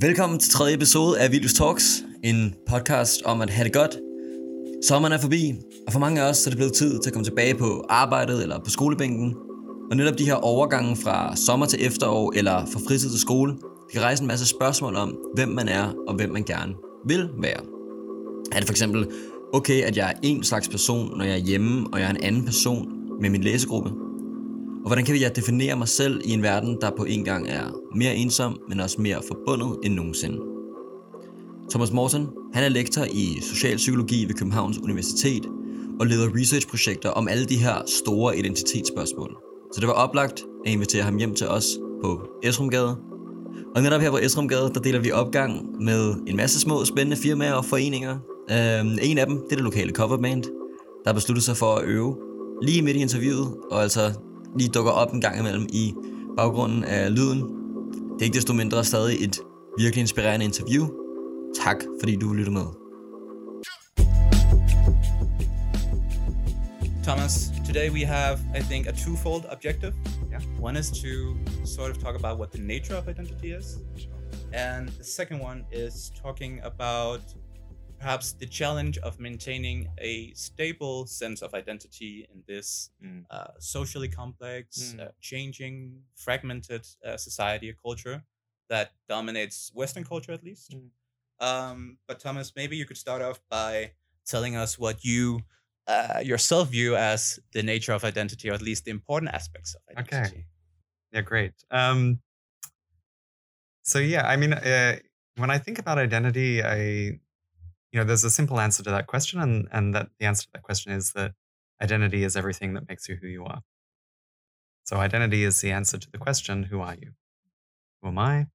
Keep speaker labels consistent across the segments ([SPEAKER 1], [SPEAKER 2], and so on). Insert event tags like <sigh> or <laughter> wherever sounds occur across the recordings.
[SPEAKER 1] Velkommen til tredje episode af Vildus Talks, en podcast om at have det godt. Sommeren er forbi, og for mange af os er det blevet tid til at komme tilbage på arbejdet eller på skolebænken. Og netop de her overgange fra sommer til efterår eller fra fritid til skole, det kan rejse en masse spørgsmål om, hvem man er og hvem man gerne vil være. Er det for eksempel okay, at jeg er en slags person, når jeg er hjemme, og jeg er en anden person med min læsegruppe? Og hvordan kan jeg definere mig selv i en verden, der på en gang er mere ensom, men også mere forbundet end nogensinde? Thomas Morten, han er lektor i socialpsykologi ved Københavns Universitet og leder researchprojekter om alle de her store identitetsspørgsmål. Så det var oplagt at invitere ham hjem til os på Esrumgade. Og netop her på Esrumgade, der deler vi opgang med en masse små spændende firmaer og foreninger. Øhm, en af dem, det er det lokale coverband, der har besluttet sig for at øve lige midt i interviewet, og altså lige dukker op en gang imellem i baggrunden af lyden. Det er ikke desto mindre stadig et virkelig inspirerende interview. Tak fordi du lytter med.
[SPEAKER 2] Thomas, today we have, I think, a twofold objective.
[SPEAKER 3] Yeah.
[SPEAKER 2] One is to sort of talk about what the nature of identity is, and the second one is talking about perhaps the challenge of maintaining a stable sense of identity in this
[SPEAKER 3] Mm.
[SPEAKER 2] uh, socially complex,
[SPEAKER 3] Mm.
[SPEAKER 2] uh, changing, fragmented uh, society, a culture that dominates Western culture at least.
[SPEAKER 3] Mm.
[SPEAKER 2] Um, but Thomas, maybe you could start off by telling us what you uh, yourself view as the nature of identity, or at least the important aspects of identity. Okay.
[SPEAKER 3] Yeah, great. Um, so yeah, I mean, uh, when I think about identity, I, you know, there's a simple answer to that question, and and that the answer to that question is that identity is everything that makes you who you are. So identity is the answer to the question, who are you? Who am I?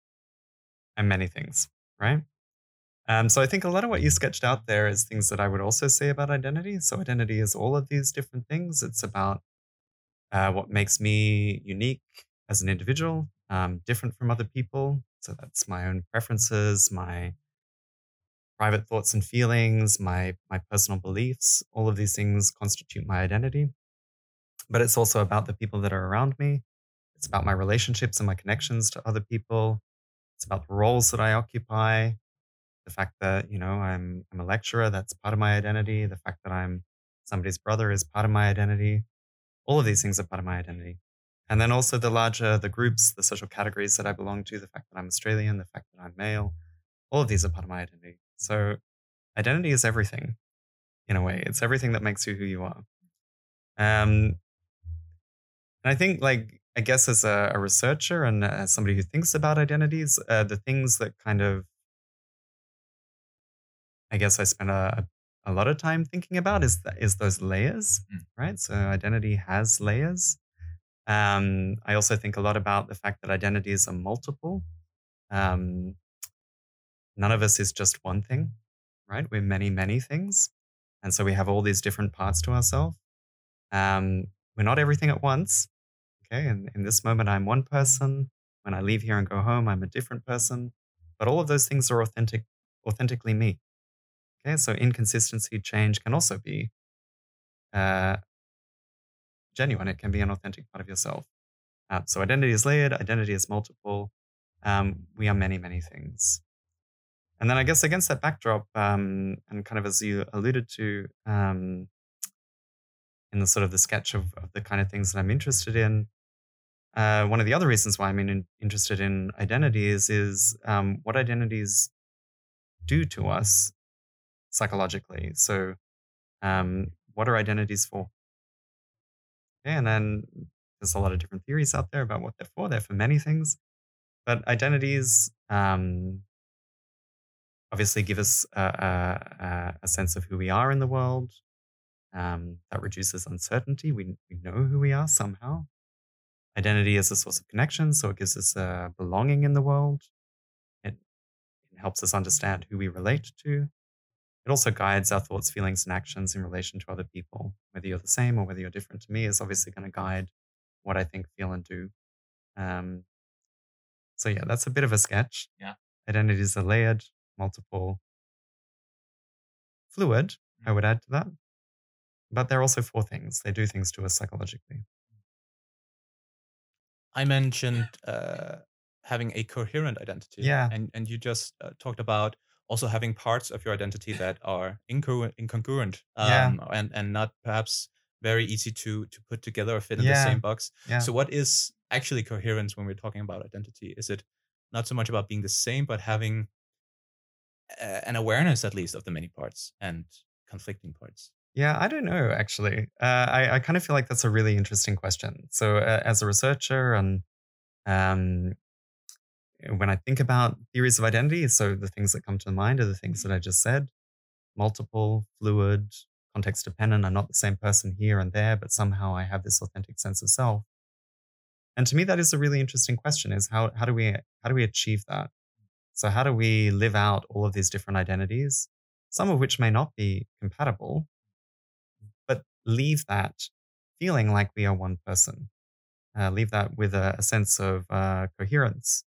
[SPEAKER 3] And many things, right? Um, so I think a lot of what you sketched out there is things that I would also say about identity. So identity is all of these different things. It's about uh, what makes me unique as an individual, um, different from other people. So that's my own preferences, my private thoughts and feelings, my my personal beliefs. All of these things constitute my identity. But it's also about the people that are around me. It's about my relationships and my connections to other people. It's about the roles that I occupy. The fact that you know I'm I'm a lecturer. That's part of my identity. The fact that I'm somebody's brother is part of my identity all of these things are part of my identity. And then also the larger, the groups, the social categories that I belong to, the fact that I'm Australian, the fact that I'm male, all of these are part of my identity. So identity is everything in a way. It's everything that makes you who you are. Um, and I think like, I guess as a, a researcher and as somebody who thinks about identities, uh, the things that kind of, I guess I spend a, a lot of time thinking about is is those layers,
[SPEAKER 2] Mm.
[SPEAKER 3] right? So identity has layers. Um, I also think a lot about the fact that identities are multiple. Um, none of us is just one thing, right? We're many, many things, and so we have all these different parts to ourselves. Um, we're not everything at once. Okay, and in this moment, I'm one person. When I leave here and go home, I'm a different person. But all of those things are authentic, authentically me. Okay, so inconsistency, change can also be uh, genuine. It can be an authentic part of yourself. Uh, so identity is layered, identity is multiple. Um, we are many, many things. And then I guess against that backdrop, um, and kind of as you alluded to um, in the sort of the sketch of, of the kind of things that I'm interested in, uh, one of the other reasons why I'm in, interested in identities is um, what identities do to us psychologically. So, um, what are identities for? Okay, and then there's a lot of different theories out there about what they're for. They're for many things, but identities um, obviously give us a, a, a- sense of who we are in the world. Um, that reduces uncertainty. We, we know who we are somehow. Identity is a source of connection, so it gives us a belonging in the world. It, it helps us understand who we relate to. It also guides our thoughts, feelings, and actions in relation to other people. Whether you're the same or whether you're different to me is obviously going to guide what I think, feel, and do. Um, so, yeah, that's a bit of a sketch.
[SPEAKER 2] Yeah.
[SPEAKER 3] Identities are layered, multiple, fluid, I would add to that. But they're also four things. They do things to us psychologically.
[SPEAKER 2] I mentioned uh, having a coherent identity.
[SPEAKER 3] Yeah.
[SPEAKER 2] And and you just uh, talked about also having parts of your identity that are incongruent, incongruent um,
[SPEAKER 3] Yeah.
[SPEAKER 2] and and not perhaps very easy to to put together or fit in the same box.
[SPEAKER 3] Yeah.
[SPEAKER 2] So what is actually coherence when we're talking about identity? Is it not so much about being the same, but having uh, an awareness at least of the many parts and conflicting parts?
[SPEAKER 3] Yeah, I don't know, actually. Uh, I, I kind of feel like that's a really interesting question. So, uh, as a researcher, and um, when I think about theories of identity, so the things that come to mind are the things that I just said multiple, fluid, context dependent. I'm not the same person here and there, but somehow I have this authentic sense of self. And to me, that is a really interesting question: is how how do we how do we achieve that? So how do we live out all of these different identities, some of which may not be compatible, but leave that feeling like we are one person, uh, leave that with a, a sense of uh, coherence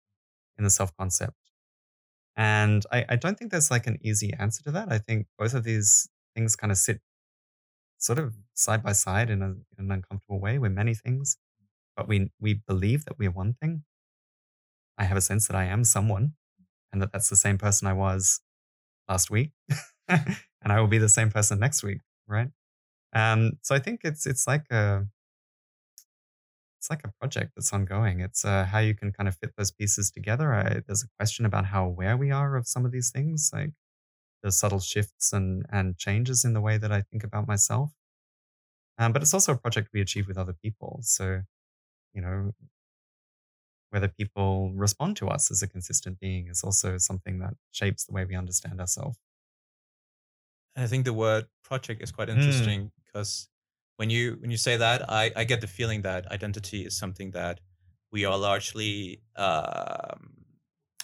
[SPEAKER 3] in the self concept. And I, I don't think there's like an easy answer to that. I think both of these things kind of sit sort of side by side in, a, in an uncomfortable way. We're many things, but we we believe that we're one thing. I have a sense that I am someone, and that that's the same person I was last week, <laughs> and I will be the same person next week, right? Um, so I think it's it's like a it's like a project that's ongoing. It's uh, how you can kind of fit those pieces together. I, there's a question about how aware we are of some of these things, like the subtle shifts and and changes in the way that I think about myself. Um, but it's also a project we achieve with other people. So, you know, whether people respond to us as a consistent being is also something that shapes the way we understand ourselves.
[SPEAKER 2] And I think the word project is quite
[SPEAKER 3] Mm.
[SPEAKER 2] interesting because when you when you say that, I, I get the feeling that identity is something that we are largely um,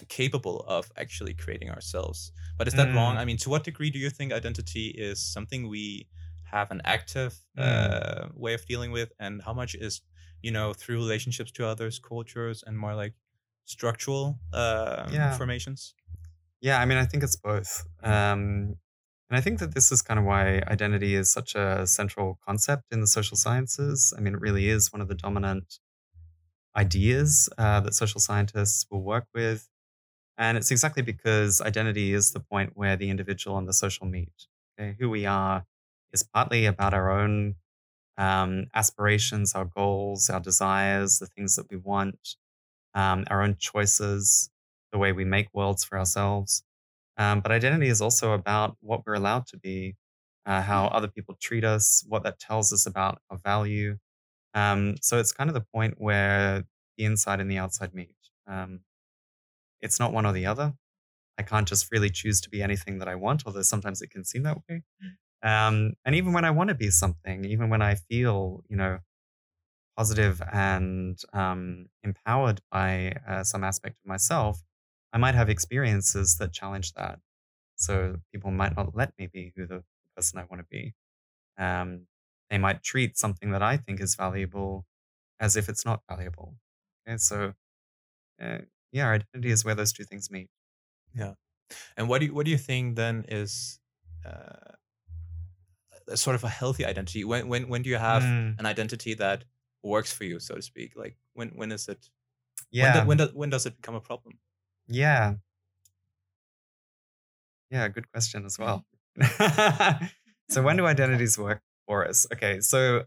[SPEAKER 2] capable of actually creating ourselves. But is that wrong?
[SPEAKER 3] Mm.
[SPEAKER 2] I mean, to what degree do you think identity is something we have an active
[SPEAKER 3] Mm.
[SPEAKER 2] uh, way of dealing with, and how much is you know through relationships to others, cultures, and more like structural uh,
[SPEAKER 3] Yeah.
[SPEAKER 2] formations?
[SPEAKER 3] Yeah, I mean, I think it's both. Um, and I think that this is kind of why identity is such a central concept in the social sciences. I mean, it really is one of the dominant ideas uh, that social scientists will work with. And it's exactly because identity is the point where the individual and the social meet. Okay? Who we are is partly about our own um, aspirations, our goals, our desires, the things that we want, um, our own choices, the way we make worlds for ourselves. Um, but identity is also about what we're allowed to be, uh, how other people treat us, what that tells us about our value. Um, so it's kind of the point where the inside and the outside meet. Um, it's not one or the other. I can't just freely choose to be anything that I want, although sometimes it can seem that way. Um, and even when I want to be something, even when I feel, you know, positive and um, empowered by uh, some aspect of myself, I might have experiences that challenge that. So people might not let me be who the person I want to be. Um, they might treat something that I think is valuable as if it's not valuable. Okay, so uh, yeah, identity is where those two things meet.
[SPEAKER 2] Yeah, and what do you, what do you think then is uh, sort of a healthy identity? When when when do you have
[SPEAKER 3] Mm,
[SPEAKER 2] an identity that works for you, so to speak? Like when when is it?
[SPEAKER 3] yeah,
[SPEAKER 2] When do, when, do, when does it become a problem?
[SPEAKER 3] yeah, yeah. Good question as well. <laughs> <laughs> so when do identities work for us? Okay, so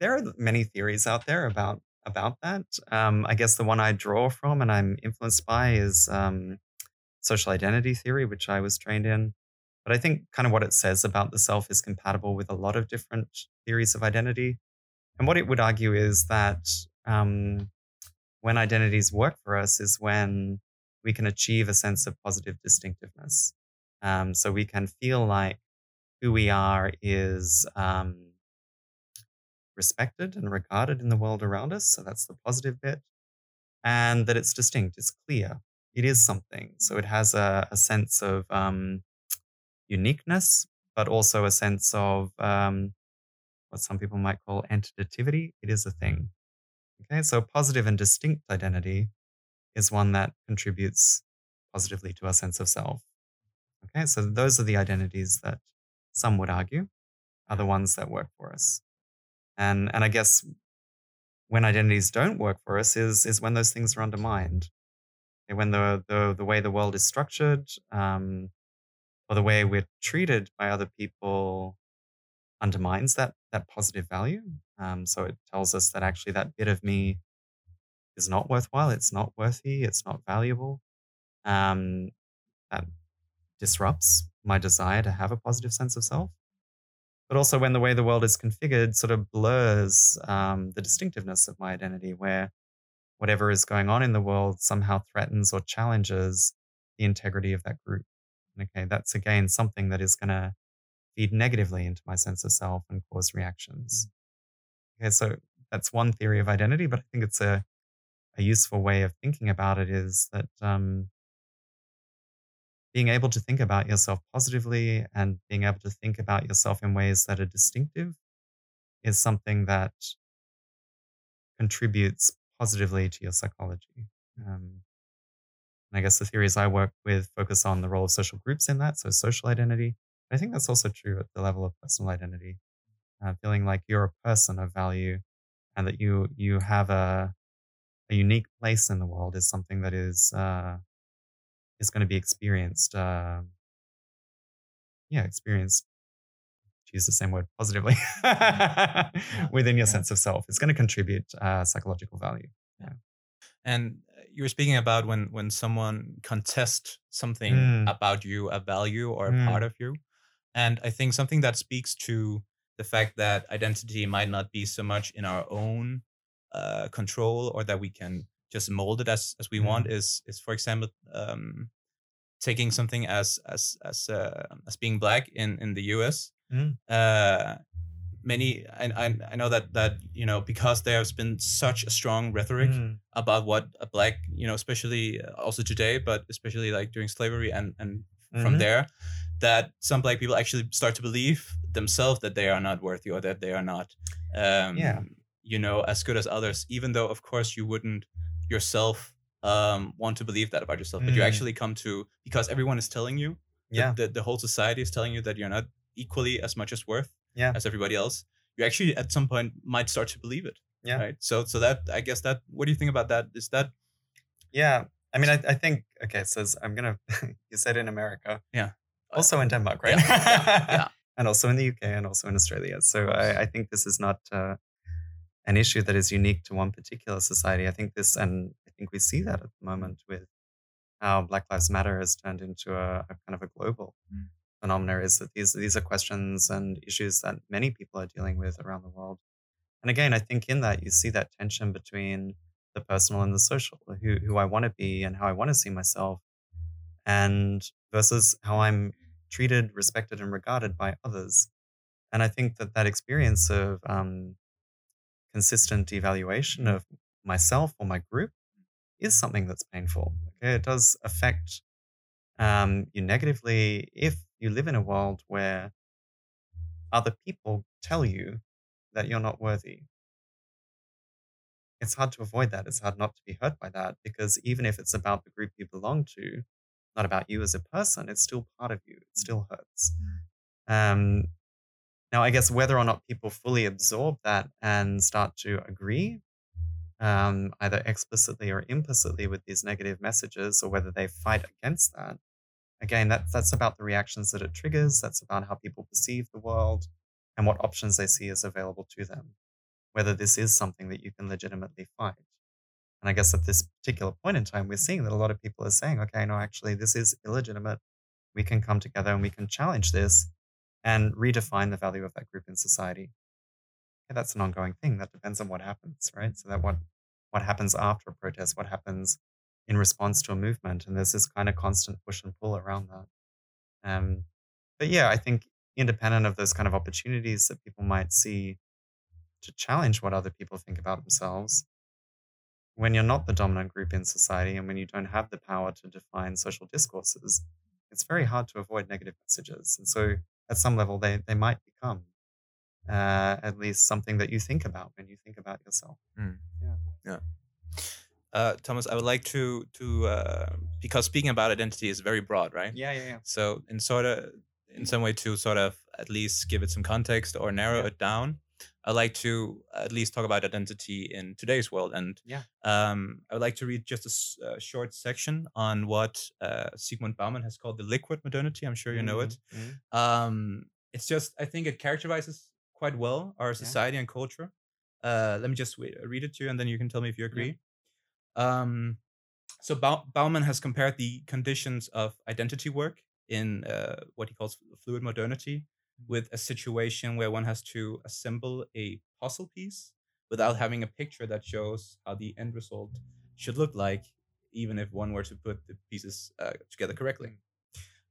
[SPEAKER 3] there are many theories out there about about that. Um, I guess the one I draw from and I'm influenced by is um, social identity theory, which I was trained in. But I think kind of what it says about the self is compatible with a lot of different theories of identity. And what it would argue is that um, when identities work for us is when we can achieve a sense of positive distinctiveness. Um, so we can feel like who we are is um, respected and regarded in the world around us. So that's the positive bit. And that it's distinct, it's clear, it is something. So it has a, a sense of um, uniqueness, but also a sense of um, what some people might call entitativity. It is a thing. Okay, so positive and distinct identity is one that contributes positively to our sense of self. Okay, so those are the identities that some would argue are the ones that work for us. And and I guess when identities don't work for us is is when those things are undermined. When the the the way the world is structured, um, or the way we're treated by other people undermines that that positive value. Um, so it tells us that actually that bit of me is not worthwhile. It's not worthy. It's not valuable. Um, that disrupts my desire to have a positive sense of self. But also when the way the world is configured sort of blurs um, the distinctiveness of my identity, where whatever is going on in the world somehow threatens or challenges the integrity of that group. Okay, that's again something that is going to feed negatively into my sense of self and cause reactions. Okay, so that's one theory of identity, but I think it's a, a useful way of thinking about it is that um, being able to think about yourself positively and being able to think about yourself in ways that are distinctive is something that contributes positively to your psychology. Um, and I guess the theories I work with focus on the role of social groups in that, so social identity. I think that's also true at the level of personal identity, uh, feeling like you're a person of value and that you you have a a unique place in the world is something that is uh, is going to be experienced. Uh, yeah, experienced. To use the same word positively <laughs> within your
[SPEAKER 2] Yeah.
[SPEAKER 3] sense of self, it's going to contribute uh, psychological value.
[SPEAKER 2] Yeah. And you were speaking about when when someone contests something
[SPEAKER 3] Mm.
[SPEAKER 2] about you, a value or a
[SPEAKER 3] Mm.
[SPEAKER 2] part of you, and I think something that speaks to the fact that identity might not be so much in our own uh, control or that we can just mold it as as we want is is for example um, taking something as as as uh, as being black in in the U.S.
[SPEAKER 3] Mm.
[SPEAKER 2] Uh, many I, I I know that that you know because there has been such a strong rhetoric
[SPEAKER 3] Mm.
[SPEAKER 2] about what a black you know especially uh, also today but especially like during slavery and and from
[SPEAKER 3] Mhm.
[SPEAKER 2] there that some black people actually start to believe themselves that they are not worthy or that they are not um
[SPEAKER 3] Yeah.
[SPEAKER 2] you know as good as others even though of course you wouldn't yourself um want to believe that about yourself but you
[SPEAKER 3] Mm.
[SPEAKER 2] actually come to because everyone is telling you the-
[SPEAKER 3] Yeah.
[SPEAKER 2] the, the whole society is telling you that you're not equally as much as worth
[SPEAKER 3] Yeah.
[SPEAKER 2] as everybody else you actually at some point might start to believe it
[SPEAKER 3] Yeah.
[SPEAKER 2] right so so that i guess that what do you think about that is that
[SPEAKER 3] Yeah. I mean, I, I think, okay, so I'm going <laughs> to, you said in America.
[SPEAKER 2] Yeah.
[SPEAKER 3] Also in Denmark, right?
[SPEAKER 2] Yeah, yeah, <laughs> yeah.
[SPEAKER 3] and also in the UK and also in Australia. So I, I think this is not uh, an issue that is unique to one particular society. I think this, and I think we see that at the moment with how Black Lives Matter has turned into a, a kind of a global
[SPEAKER 2] Mm.
[SPEAKER 3] Phenomenon. Is that these these are questions and issues that many people are dealing with around the world. And again, I think in that you see that tension between the personal and the social, who who I want to be and how I want to see myself, and versus how I'm treated, respected, and regarded by others. And I think that that experience of um, consistent evaluation of myself or my group is something that's painful. Okay, it does affect um, you negatively if you live in a world where other people tell you that you're not worthy. It's hard to avoid that. It's hard not to be hurt by that because even if it's about the group you belong to, not about you as a person, it's still part of you. It still hurts. Um, now, I guess whether or not people fully absorb that and start to agree, um, either explicitly or implicitly with these negative messages, or whether they fight against that, again, that's that's about the reactions that it triggers. That's about how people perceive the world and what options they see as available to them. Whether this is something that you can legitimately fight. And I guess at this particular point in time, we're seeing that a lot of people are saying, okay, no, actually, this is illegitimate. We can come together and we can challenge this and redefine the value of that group in society. That's an ongoing thing. That depends on what happens, right? So that what what happens after a protest, what happens in response to a movement, and there's this kind of constant push and pull around that. Um, but yeah, I think independent of those kind of opportunities that people might see to challenge what other people think about themselves, when you're not the dominant group in society and when you don't have the power to define social discourses, it's very hard to avoid negative messages. And so at some level, they, they might become uh, at least something that you think about when you think about yourself.
[SPEAKER 2] Uh thomas i would like to to uh because speaking about identity is very broad right
[SPEAKER 3] Yeah, yeah, yeah.
[SPEAKER 2] so in sort of in some way to sort of at least give it some context or narrow
[SPEAKER 3] Yeah.
[SPEAKER 2] it down I'd like to at least talk about identity in today's world. And
[SPEAKER 3] Yeah.
[SPEAKER 2] um, I would like to read just a s- short section on what uh, Zygmunt Bauman has called the liquid modernity. I'm sure you know it.
[SPEAKER 3] Mhm.
[SPEAKER 2] Um, it's just, I think it characterizes quite well our society and culture. Uh, let me just wait, read it to you and then you can tell me if you agree. Um, so Bau- Bauman has compared the conditions of identity work in uh, what he calls fluid modernity with a situation where one has to assemble a puzzle piece without having a picture that shows how the end result should look like, even if one were to put the pieces uh, together correctly.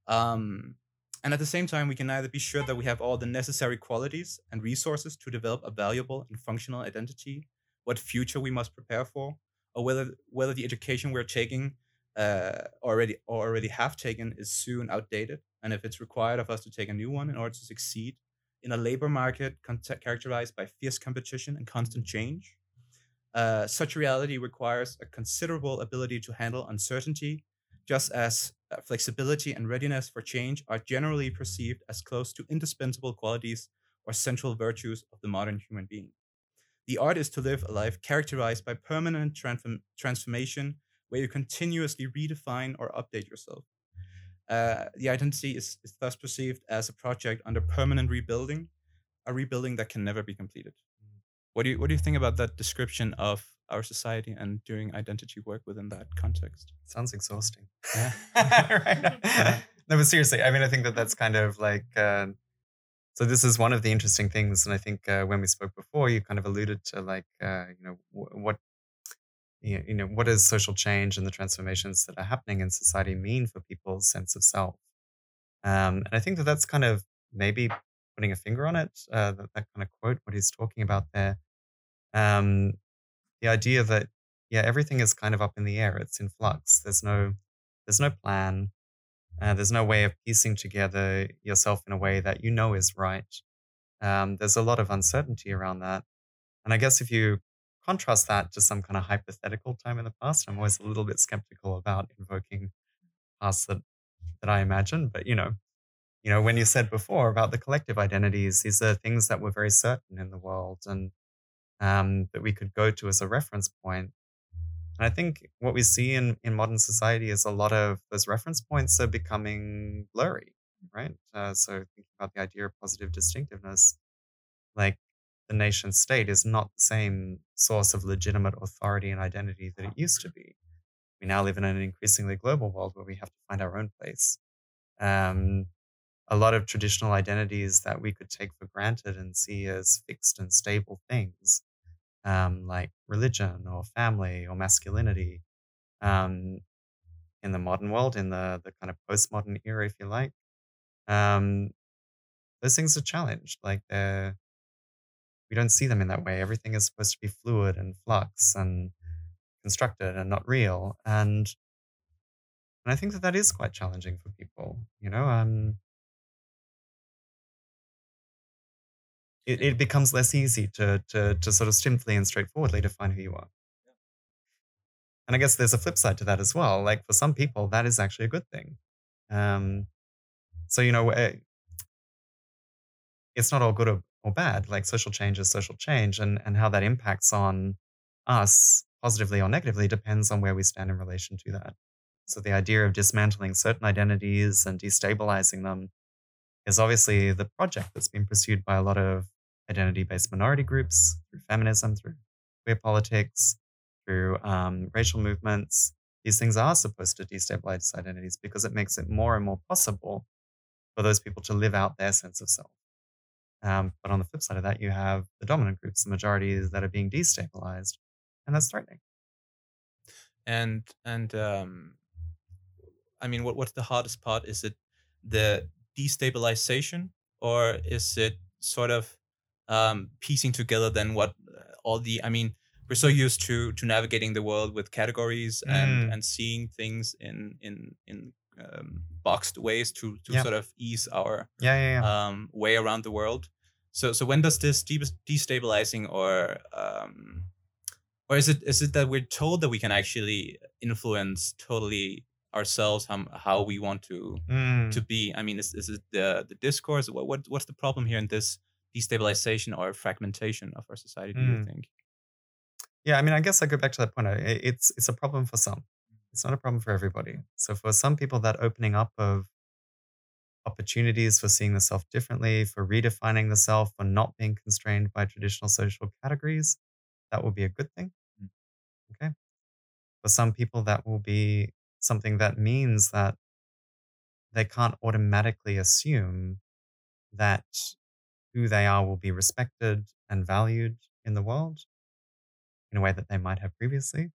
[SPEAKER 2] Um, and at the same time, we can neither be sure that we have all the necessary qualities and resources to develop a valuable and functional identity, what future we must prepare for, or whether whether the education we're taking uh, already or already have taken is soon outdated, and if it's required of us to take a new one in order to succeed in a labor market characterized by fierce competition and constant change. Uh, such reality requires a considerable ability to handle uncertainty, just as uh, flexibility and readiness for change are generally perceived as close to indispensable qualities or central virtues of the modern human being. The art is to live a life characterized by permanent transform- transformation, where you continuously redefine or update yourself. Uh, the identity is, is thus perceived as a project under permanent rebuilding, a rebuilding that can never be completed. What do you what do you think about that description of our society and doing identity work within that context?
[SPEAKER 3] Sounds exhausting.
[SPEAKER 2] Yeah. <laughs>
[SPEAKER 3] right. <laughs> no, but seriously, I mean, I think that that's kind of like. Uh, so this is one of the interesting things, and I think uh, when we spoke before, you kind of alluded to like, uh, you know, wh- what, you know, what does social change and the transformations that are happening in society mean for people's sense of self? Um, and I think that that's kind of maybe putting a finger on it. Uh, that, that kind of quote, what he's talking about there. Um, the idea that yeah, everything is kind of up in the air. It's in flux. There's no, there's no plan. Uh, there's no way of piecing together yourself in a way that you know is right. Um, there's a lot of uncertainty around that. And I guess if you contrast that to some kind of hypothetical time in the past, I'm always a little bit skeptical about invoking past that that I imagine. But you know, you know, when you said before about the collective identities, these are things that were very certain in the world and um, that we could go to as a reference point. And I think what we see in, in modern society is a lot of those reference points are becoming blurry, right? Uh, so thinking about the idea of positive distinctiveness, like the nation state is not the same source of legitimate authority and identity that it used to be. We now live in an increasingly global world where we have to find our own place. Um, a lot of traditional identities that we could take for granted and see as fixed and stable things um, like religion or family or masculinity um, in the modern world, in the, the kind of postmodern era, if you like. Um, those things are challenged. Like they're, we don't see them in that way. Everything is supposed to be fluid and flux and constructed and not real. And and I think that that is quite challenging for people. You know, um, it, it becomes less easy to, to to sort of simply and straightforwardly define who you are. And I guess there's a flip side to that as well. Like for some people, that is actually a good thing. Um, so you know, eh, it's not all good or, or bad. Like social change is social change, and and how that impacts on us positively or negatively depends on where we stand in relation to that. So the idea of dismantling certain identities and destabilizing them is obviously the project that's been pursued by a lot of identity-based minority groups through feminism, through queer politics, through um, racial movements. These things are supposed to destabilize identities because it makes it more and more possible for those people to live out their sense of self. Um, but on the flip side of that, you have the dominant groups, the majorities that are being destabilized, and that's threatening.
[SPEAKER 2] and and um i mean what what's the hardest part is it the destabilization or is it sort of um piecing together than what uh, all the i mean we're so used to to navigating the world with categories and
[SPEAKER 3] Mm.
[SPEAKER 2] and seeing things in in in um, boxed ways to to
[SPEAKER 3] Yeah.
[SPEAKER 2] sort of ease our
[SPEAKER 3] Yeah, yeah, yeah.
[SPEAKER 2] um, way around the world. So so when does this de- destabilizing or um, or is it is it that we're told that we can actually influence totally ourselves how how we want to
[SPEAKER 3] Mm.
[SPEAKER 2] to be? I mean, is is it the the discourse? What what what's the problem here in this destabilization or fragmentation of our society? Do you
[SPEAKER 3] Mm.
[SPEAKER 2] think?
[SPEAKER 3] Yeah, I mean, I guess I go back to that point. It's it's a problem for some. It's not a problem for everybody. So for some people, that opening up of opportunities for seeing the self differently, for redefining the self, for not being constrained by traditional social categories, that will be a good thing.
[SPEAKER 2] Mm.
[SPEAKER 3] Okay. For some people, that will be something that means that they can't automatically assume that who they are will be respected and valued in the world in a way that they might have previously.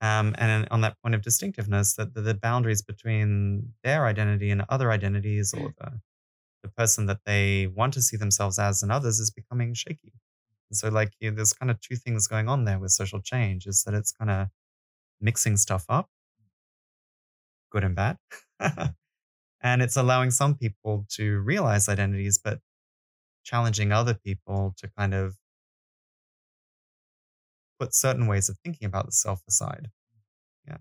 [SPEAKER 3] Um, and on that point of distinctiveness, that the, the boundaries between their identity and other identities or the, the person that they want to see themselves as and others is becoming shaky. And so, like, you there's kind of two things going on there with social change is that it's kind of mixing stuff up, good and bad. <laughs> and it's allowing some people to realize identities, but challenging other people to kind of put certain ways of thinking about the self aside. Yeah.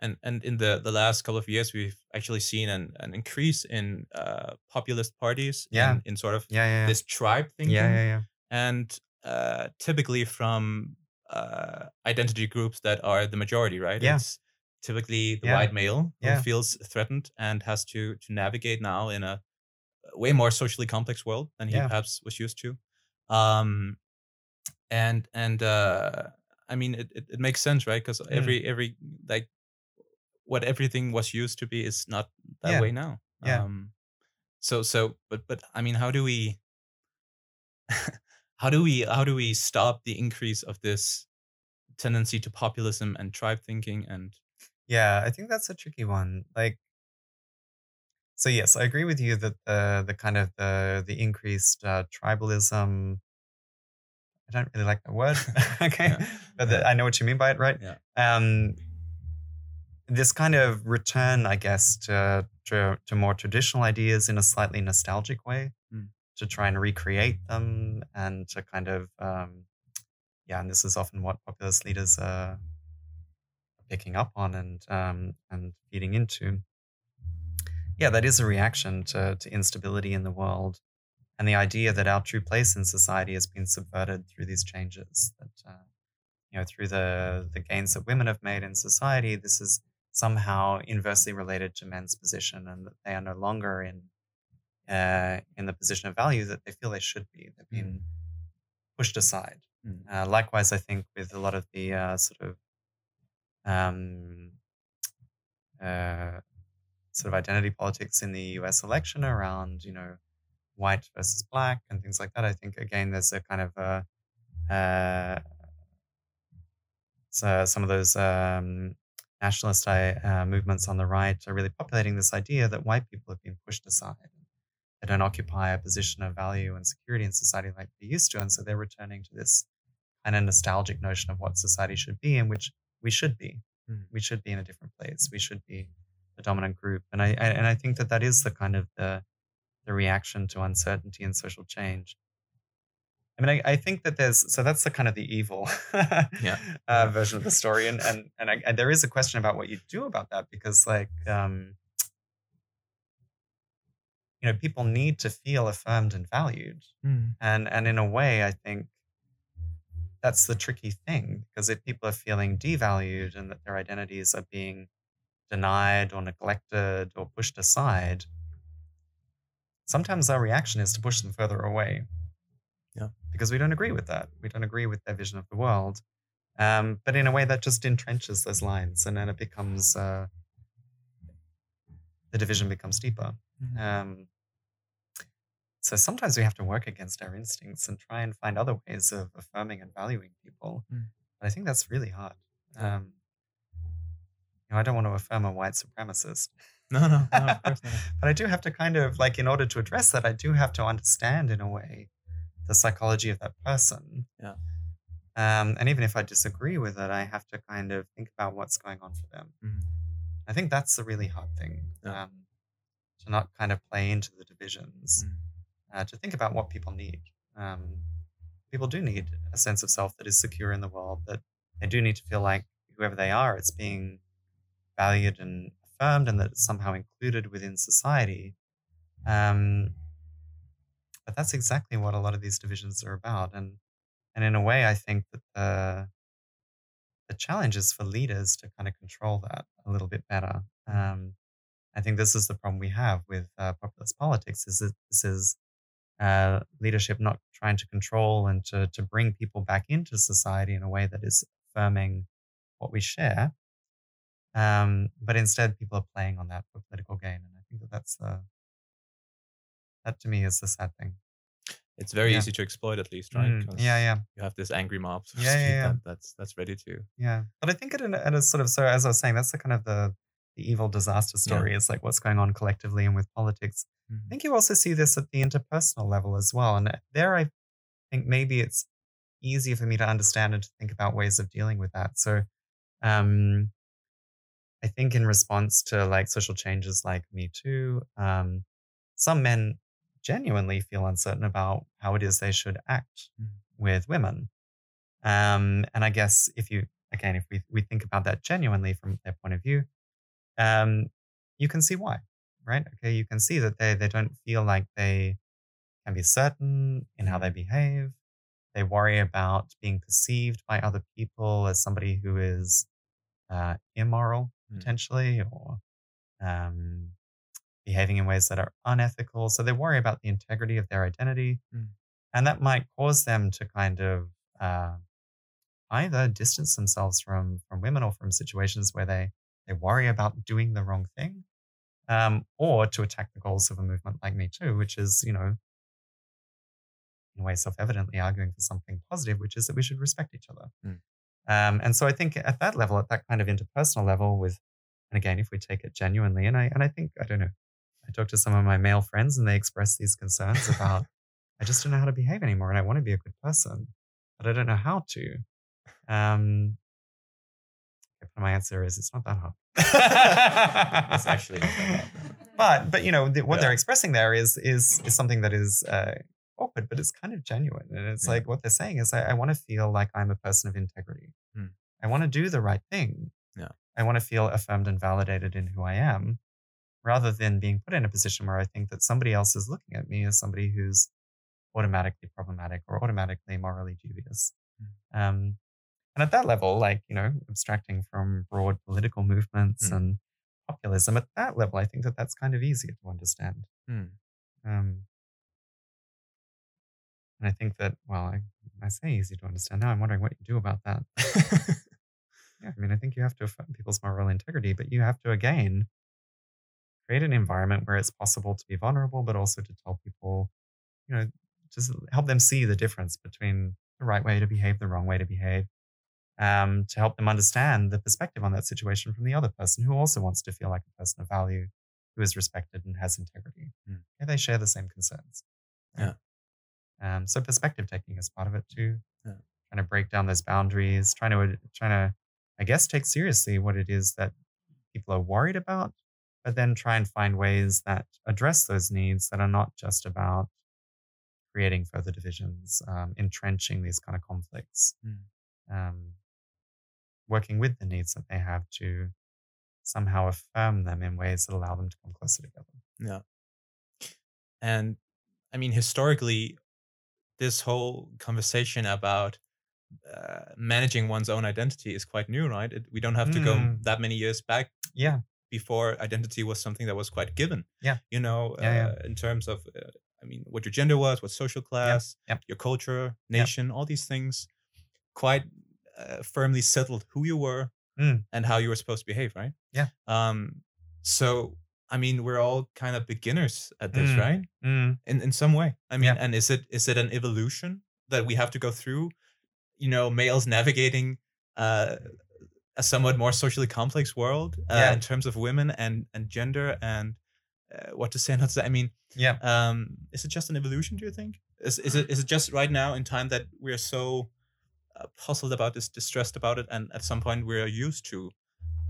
[SPEAKER 2] And and in the the last couple of years, we've actually seen an, an increase in uh, populist parties.
[SPEAKER 3] Yeah.
[SPEAKER 2] In, in sort of
[SPEAKER 3] Yeah, yeah, yeah.
[SPEAKER 2] this tribe thinking.
[SPEAKER 3] yeah, yeah, yeah.
[SPEAKER 2] and uh, typically from uh, identity groups that are the majority, right?
[SPEAKER 3] Yeah.
[SPEAKER 2] It's typically the
[SPEAKER 3] Yeah.
[SPEAKER 2] white male who feels threatened and has to to navigate now in a way more socially complex world than he
[SPEAKER 3] Yeah.
[SPEAKER 2] perhaps was used to. Um, and and uh, I mean, it, it, it makes sense, right? Because every every like what everything was used to be is not that
[SPEAKER 3] Yeah.
[SPEAKER 2] way now.
[SPEAKER 3] Yeah.
[SPEAKER 2] Um, so so, but but I mean, how do we? <laughs> how do we how do we stop the increase of this tendency to populism and tribe thinking and
[SPEAKER 3] Yeah, I think that's a tricky one. Like, so yes, I agree with you that the the kind of the the increased uh, tribalism. I don't really like that word. <laughs> <laughs> okay,
[SPEAKER 2] Yeah.
[SPEAKER 3] but the, I know what you mean by it, right?
[SPEAKER 2] Yeah.
[SPEAKER 3] Um, this kind of return, I guess, to to, to more traditional ideas in a slightly nostalgic way,
[SPEAKER 2] Mm.
[SPEAKER 3] to try and recreate them, and to kind of, um, yeah, and this is often what populist leaders are picking up on and um, and feeding into. Yeah, that is a reaction to to instability in the world, and the idea that our true place in society has been subverted through these changes. That uh, you know, through the the gains that women have made in society, this is somehow inversely related to men's position, and that they are no longer in uh, in the position of value that they feel they should be. They've been pushed aside.
[SPEAKER 2] Mm.
[SPEAKER 3] Uh, likewise, I think with a lot of the uh, sort of um, uh, sort of identity politics in the U.S. election around, you know, white versus black and things like that. I think again, there's a kind of a, uh, so some of those um, nationalist uh, movements on the right are really populating this idea that white people have been pushed aside. They don't occupy a position of value and security in society like they used to, and so they're returning to this kind of nostalgic notion of what society should be, in which we should be.
[SPEAKER 2] Mm.
[SPEAKER 3] We should be in a different place. We should be the dominant group, and I, I and I think that that is the kind of the the reaction to uncertainty and social change. I mean, I, I think that there's so that's the kind of the evil
[SPEAKER 2] Yeah. <laughs>
[SPEAKER 3] uh, version of the story, and and and, I, and there is a question about what you do about that because like um, you know people need to feel affirmed and valued, and and in a way, I think that's the tricky thing because if people are feeling devalued and that their identities are being denied or neglected or pushed aside, sometimes our reaction is to push them further away.
[SPEAKER 2] Yeah.
[SPEAKER 3] Because we don't agree with that. We don't agree with their vision of the world. Um, but in a way that just entrenches those lines and then it becomes, uh, the division becomes deeper.
[SPEAKER 2] Mhm.
[SPEAKER 3] Um, so sometimes we have to work against our instincts and try and find other ways of affirming and valuing people.
[SPEAKER 2] Mm.
[SPEAKER 3] But I think that's really hard. Um, you know, I don't want to affirm a white supremacist,
[SPEAKER 2] No, no, no, of course not. <laughs>
[SPEAKER 3] but I do have to kind of like, in order to address that, I do have to understand in a way the psychology of that person.
[SPEAKER 2] Yeah.
[SPEAKER 3] Um, and even if I disagree with it, I have to kind of think about what's going on for them.
[SPEAKER 2] Mhm.
[SPEAKER 3] I think that's the really hard thing.
[SPEAKER 2] Yeah.
[SPEAKER 3] Um, to not kind of play into the divisions
[SPEAKER 2] Mm.
[SPEAKER 3] uh, to think about what people need. Um, people do need a sense of self that is secure in the world, that they do need to feel like whoever they are, it's being valued and affirmed and that it's somehow included within society. Um, but that's exactly what a lot of these divisions are about. And and in a way, I think that the the challenge is for leaders to kind of control that a little bit better. Um, I think this is the problem we have with uh, populist politics: is that this is uh, leadership not trying to control and to to bring people back into society in a way that is affirming what we share. Um, but instead, people are playing on that for political gain, and I think that that's the that to me is the sad thing.
[SPEAKER 2] It's very
[SPEAKER 3] Yeah.
[SPEAKER 2] easy to exploit, at least, right?
[SPEAKER 3] Mm, yeah, yeah.
[SPEAKER 2] You have this angry mob, so
[SPEAKER 3] Yeah, yeah, yeah.
[SPEAKER 2] That, that's that's ready to.
[SPEAKER 3] Yeah, but I think at a, at a sort of so as I was saying, that's the kind of the the evil disaster story. Is like what's going on collectively and with politics. I think you also see this at the interpersonal level as well, and there I think maybe it's easier for me to understand and to think about ways of dealing with that. So, um, I think in response to like social changes like Me Too, um, some men genuinely feel uncertain about how it is they should act
[SPEAKER 2] Mm.
[SPEAKER 3] with women. Um, and I guess if you, again, if we, we think about that genuinely from their point of view, um, you can see why, right? Okay, you can see that they, they don't feel like they can be certain in how they behave. They worry about being perceived by other people as somebody who is uh, immoral,
[SPEAKER 2] Mm.
[SPEAKER 3] potentially, or um, behaving in ways that are unethical. So they worry about the integrity of their identity.
[SPEAKER 2] Mm.
[SPEAKER 3] And that might cause them to kind of uh, either distance themselves from, from women or from situations where they, they worry about doing the wrong thing, um, or to attack the goals of a movement like Me Too, which is, you know, in a way self evidently arguing for something positive, which is that we should respect each other.
[SPEAKER 2] Mm.
[SPEAKER 3] Um, and so I think at that level, at that kind of interpersonal level, with and again, if we take it genuinely, and I and I think I don't know, I talked to some of my male friends and they expressed these concerns about <laughs> I just don't know how to behave anymore, and I want to be a good person, but I don't know how to. Um, my answer is it's not that hard. <laughs>
[SPEAKER 2] It's actually not that hard. <laughs>
[SPEAKER 3] but but you know the, what
[SPEAKER 2] Yeah.
[SPEAKER 3] they're expressing there is is is something that is uh, awkward, but it's kind of genuine, and it's
[SPEAKER 2] Yeah.
[SPEAKER 3] like what they're saying is I, I want to feel like I'm a person of integrity.
[SPEAKER 2] Hmm.
[SPEAKER 3] I want to do the right thing.
[SPEAKER 2] Yeah.
[SPEAKER 3] I want to feel affirmed and validated in who I am, rather than being put in a position where I think that somebody else is looking at me as somebody who's automatically problematic or automatically morally dubious.
[SPEAKER 2] Hmm.
[SPEAKER 3] Um, and at that level, like you know, abstracting from broad political movements
[SPEAKER 2] Hmm.
[SPEAKER 3] and populism, at that level, I think that that's kind of easier to understand. Um, and I think that, well, I, I say easy to understand. Now I'm wondering what you do about that. <laughs> Yeah, I mean, I think you have to affirm people's moral integrity, but you have to, again, create an environment where it's possible to be vulnerable, but also to tell people, you know, just help them see the difference between the right way to behave, the wrong way to behave, um, to help them understand the perspective on that situation from the other person who also wants to feel like a person of value, who is respected and has integrity.
[SPEAKER 2] Mm.
[SPEAKER 3] They share the same concerns.
[SPEAKER 2] Yeah.
[SPEAKER 3] Um, so perspective taking is part of it too.
[SPEAKER 2] Yeah.
[SPEAKER 3] Trying to break down those boundaries, trying to trying to, I guess, take seriously what it is that people are worried about, but then try and find ways that address those needs that are not just about creating further divisions, um, entrenching these kind of conflicts,
[SPEAKER 2] Mm.
[SPEAKER 3] um, working with the needs that they have to somehow affirm them in ways that allow them to come closer together.
[SPEAKER 2] Yeah. And I mean, historically, this whole conversation about uh, managing one's own identity is quite new, right? It, we don't have to go
[SPEAKER 3] Mm.
[SPEAKER 2] that many years back
[SPEAKER 3] Yeah,
[SPEAKER 2] before identity was something that was quite given.
[SPEAKER 3] Yeah.
[SPEAKER 2] You know,
[SPEAKER 3] Yeah, yeah.
[SPEAKER 2] uh, in terms of, uh, I mean, what your gender was, what social class,
[SPEAKER 3] yep.
[SPEAKER 2] your culture, nation, all these things, quite uh, firmly settled who you were
[SPEAKER 3] Mm.
[SPEAKER 2] and how you were supposed to behave, right?
[SPEAKER 3] Yeah.
[SPEAKER 2] Um. So, I mean, we're all kind of beginners at this,
[SPEAKER 3] Mm.
[SPEAKER 2] right?
[SPEAKER 3] Mm,
[SPEAKER 2] in in some way. I mean,
[SPEAKER 3] Yeah.
[SPEAKER 2] and is it is it an evolution that we have to go through? You know, males navigating uh, a somewhat more socially complex world uh,
[SPEAKER 3] Yeah.
[SPEAKER 2] in terms of women and and gender and uh, what to say and not to say. I mean,
[SPEAKER 3] yeah.
[SPEAKER 2] um, is it just an evolution? Do you think? Is is it is it just right now in time that we're so uh, puzzled about this, distressed about it, and at some point we're used to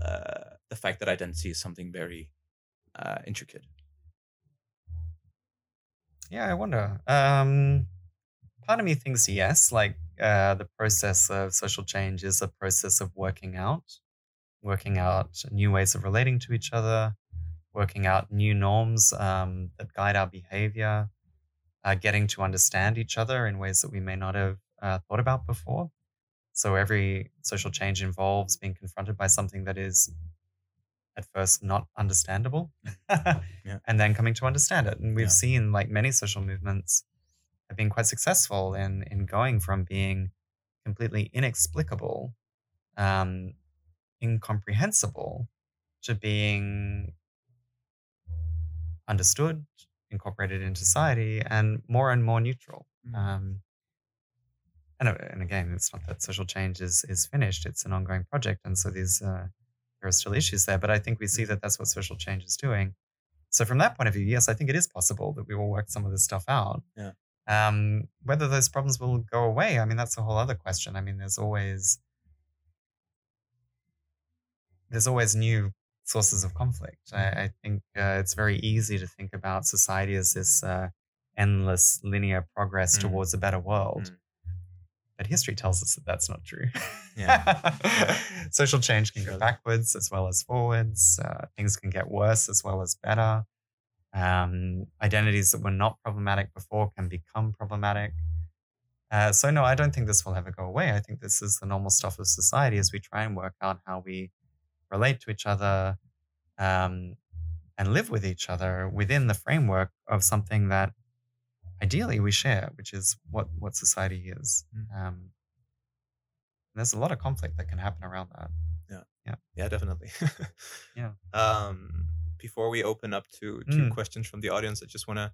[SPEAKER 2] uh, the fact that identity is something very uh, intricate.
[SPEAKER 3] Yeah, I wonder. Um, part of me thinks yes, like uh, the process of social change is a process of working out, working out new ways of relating to each other, working out new norms um, that guide our behavior. uh, getting to understand each other in ways that we may not have uh, thought about before. So every social change involves being confronted by something that is at first not understandable <laughs>
[SPEAKER 2] Yeah.
[SPEAKER 3] and then coming to understand it. And we've
[SPEAKER 2] Yeah.
[SPEAKER 3] seen like many social movements have been quite successful in in going from being completely inexplicable, um, incomprehensible to being understood, incorporated in society, and more and more neutral.
[SPEAKER 2] Mm.
[SPEAKER 3] Um, and, uh, and again, it's not that social change is is finished; it's an ongoing project, and so these uh, are still issues there. But I think we see that that's what social change is doing. So from that point of view, yes, I think it is possible that we will work some of this stuff out.
[SPEAKER 2] Yeah.
[SPEAKER 3] Um, whether those problems will go away, I mean, that's a whole other question. I mean, there's always there's always new sources of conflict. I, I think uh, it's very easy to think about society as this uh, endless linear progress
[SPEAKER 2] Mm.
[SPEAKER 3] towards a better world.
[SPEAKER 2] Mm.
[SPEAKER 3] But history tells us that that's not true.
[SPEAKER 2] Yeah. <laughs>
[SPEAKER 3] Social change can go backwards as well as forwards. Uh, things can get worse as well as better. Um, identities that were not problematic before can become problematic. Uh, so no, I don't think this will ever go away. I think this is the normal stuff of society as we try and work out how we relate to each other um, and live with each other within the framework of something that ideally we share, which is what what society is.
[SPEAKER 2] Mm.
[SPEAKER 3] Um, there's a lot of conflict that can happen around that.
[SPEAKER 2] Yeah, Yeah. Yeah, definitely. <laughs>
[SPEAKER 3] Yeah.
[SPEAKER 2] Um, before we open up to to
[SPEAKER 3] Mm.
[SPEAKER 2] questions from the audience, I just want to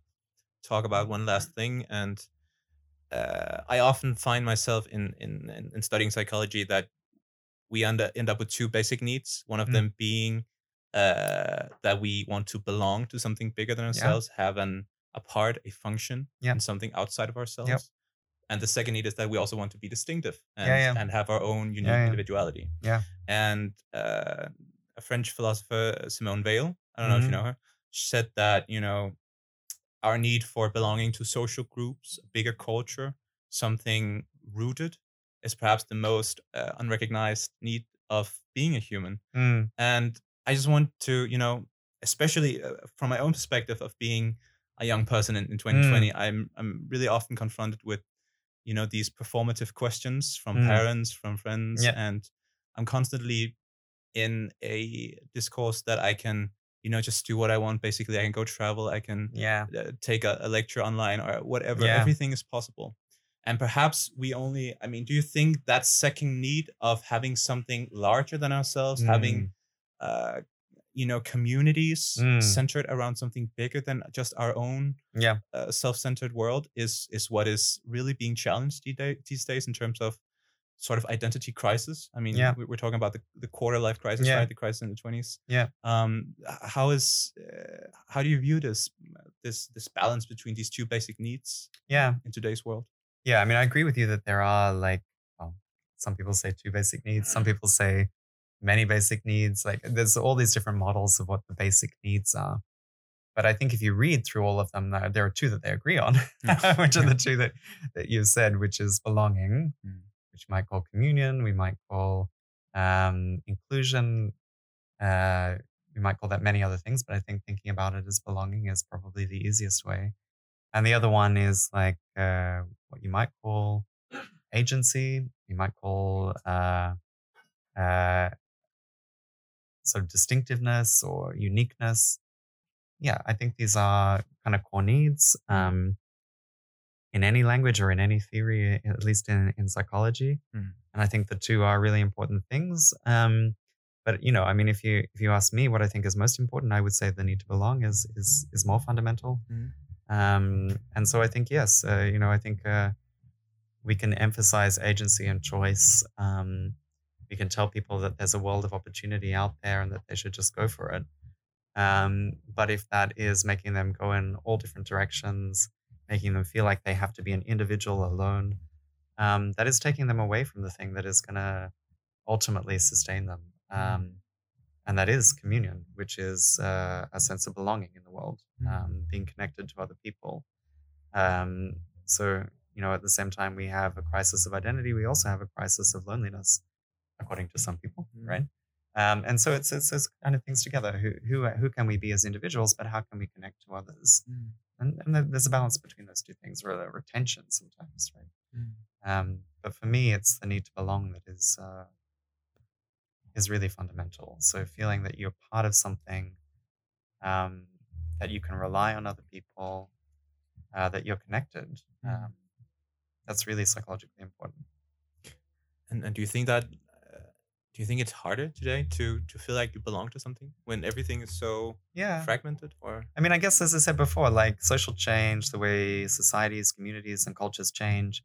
[SPEAKER 2] talk about one last thing. And uh, I often find myself in, in in in studying psychology that we end up, end up with two basic needs. One of
[SPEAKER 3] Mm.
[SPEAKER 2] them being uh, that we want to belong to something bigger than ourselves, have an a part, a function,
[SPEAKER 3] Yeah.
[SPEAKER 2] and something outside of ourselves. And the second need is that we also want to be distinctive and,
[SPEAKER 3] yeah.
[SPEAKER 2] and have our own unique
[SPEAKER 3] yeah.
[SPEAKER 2] individuality.
[SPEAKER 3] Yeah.
[SPEAKER 2] And uh, a French philosopher, Simone Weil, I don't know if you
[SPEAKER 3] Mhm.
[SPEAKER 2] know her, said that, you know, our need for belonging to social groups, a bigger culture, something rooted, is perhaps the most uh, unrecognized need of being a human.
[SPEAKER 3] Mm,
[SPEAKER 2] And I just want to, you know, especially uh, from my own perspective of being a young person in, in 2020, I'm I'm really often confronted with, you know, these performative questions from
[SPEAKER 3] Mm.
[SPEAKER 2] parents, from friends,
[SPEAKER 3] Yeah.
[SPEAKER 2] and I'm constantly in a discourse that I can, you know, just do what I want. Basically, I can go travel, I can
[SPEAKER 3] yeah.
[SPEAKER 2] uh, take a, a lecture online or whatever.
[SPEAKER 3] Yeah.
[SPEAKER 2] Everything is possible. And perhaps we only, I mean, do you think that second need of having something larger than ourselves, having, uh, you know, communities
[SPEAKER 3] Mm.
[SPEAKER 2] centered around something bigger than just our own
[SPEAKER 3] Yeah.
[SPEAKER 2] uh, self-centered world is is what is really being challenged these day- these days in terms of sort of identity crisis. I mean,
[SPEAKER 3] Yeah.
[SPEAKER 2] we- we're talking about the, the quarter life crisis,
[SPEAKER 3] Yeah.
[SPEAKER 2] right? The crisis in the twenties.
[SPEAKER 3] Yeah.
[SPEAKER 2] Um, how is uh, how do you view this this this balance between these two basic needs
[SPEAKER 3] Yeah.
[SPEAKER 2] in today's world?
[SPEAKER 3] Yeah. I mean, I agree with you that there are like, well, some people say two basic needs, some people say many basic needs. Like, there's all these different models of what the basic needs are. But I think if you read through all of them, there are two that they agree on,
[SPEAKER 2] Yeah. <laughs>
[SPEAKER 3] which are the two that, that you've said, which is belonging,
[SPEAKER 2] Mm.
[SPEAKER 3] which you might call communion, we might call um, inclusion, uh, we might call that many other things, but I think thinking about it as belonging is probably the easiest way. And the other one is like uh, what you might call agency, you might call uh, uh, sort of distinctiveness or uniqueness. Yeah, I think these are kind of core needs um, in any language or in any theory, at least in, in psychology.
[SPEAKER 2] Mm.
[SPEAKER 3] And I think the two are really important things. Um, but you know, I mean, if you if you ask me what I think is most important, I would say the need to belong is is is more fundamental.
[SPEAKER 2] Mhm.
[SPEAKER 3] Um, and so I think yes, uh, you know, I think uh, we can emphasize agency and choice. Um, we can tell people that there's a world of opportunity out there and that they should just go for it. Um, but if that is making them go in all different directions, making them feel like they have to be an individual alone, um, that is taking them away from the thing that is going to ultimately sustain them. Um, and that is communion, which is uh, a sense of belonging in the world,
[SPEAKER 2] Mm.
[SPEAKER 3] um, being connected to other people. Um, so, you know, at the same time we have a crisis of identity, we also have a crisis of loneliness, according to some people,
[SPEAKER 2] Mm.
[SPEAKER 3] right? Um, and so it's, it's it's kind of things together. Who who who can we be as individuals, but how can we connect to others? and, and there's a balance between those two things, or, tension sometimes, right? Um, but for me, it's the need to belong that is uh, is really fundamental. So feeling that you're part of something, um, that you can rely on other people, uh, that you're connected.
[SPEAKER 2] Mm.
[SPEAKER 3] Um, that's really psychologically important.
[SPEAKER 2] And and do you think that do you think it's harder today to to feel like you belong to something when everything is so
[SPEAKER 3] Yeah.
[SPEAKER 2] fragmented? Or
[SPEAKER 3] I mean, I guess as I said before, like social change, the way societies, communities, and cultures change,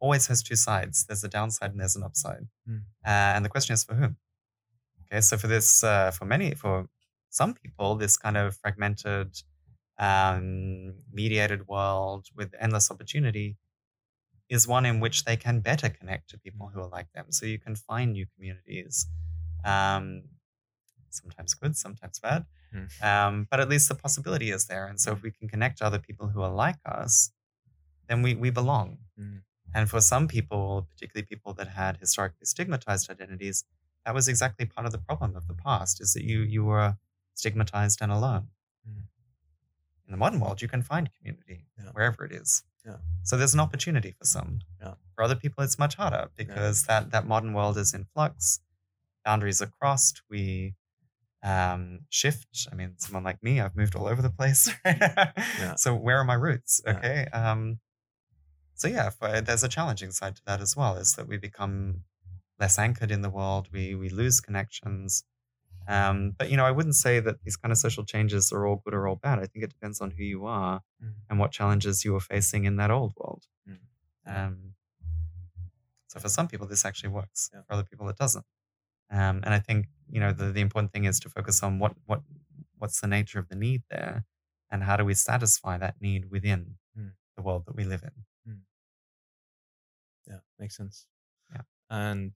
[SPEAKER 3] always has two sides. There's a downside and there's an upside.
[SPEAKER 2] Mm.
[SPEAKER 3] Uh, and the question is for whom? Okay, so for this, uh, for many, for some people, this kind of fragmented, um, mediated world with endless opportunity is one in which they can better connect to people who are like them. So you can find new communities, um, sometimes good, sometimes bad.
[SPEAKER 2] Mm.
[SPEAKER 3] Um, but at least the possibility is there. And so if we can connect to other people who are like us, then we, we belong.
[SPEAKER 2] Mm.
[SPEAKER 3] And for some people, particularly people that had historically stigmatized identities, that was exactly part of the problem of the past, is that you you were stigmatized and alone.
[SPEAKER 2] Mm.
[SPEAKER 3] In the modern world, you can find community
[SPEAKER 2] Yeah.
[SPEAKER 3] wherever it is.
[SPEAKER 2] Yeah.
[SPEAKER 3] So there's an opportunity for some.
[SPEAKER 2] Yeah.
[SPEAKER 3] For other people, it's much harder because that that modern world is in flux. Boundaries are crossed. We um, shift. I mean, someone like me, I've moved all over the place. <laughs> So where are my roots?
[SPEAKER 2] Yeah.
[SPEAKER 3] Okay. Um, so yeah, for, there's a challenging side to that as well. Is that we become less anchored in the world. We we lose connections. Um, but you know, I wouldn't say that these kind of social changes are all good or all bad. I think it depends on who you are
[SPEAKER 2] Mm.
[SPEAKER 3] and what challenges you are facing in that old world.
[SPEAKER 2] Mm.
[SPEAKER 3] Um, so for some people, this actually works.
[SPEAKER 2] Yeah.
[SPEAKER 3] For other people, it doesn't. Um, and I think you know the, the important thing is to focus on what what what's the nature of the need there, and how do we satisfy that need within
[SPEAKER 2] Mm.
[SPEAKER 3] the world that we live in.
[SPEAKER 2] yeah, makes sense.
[SPEAKER 3] Yeah.
[SPEAKER 2] And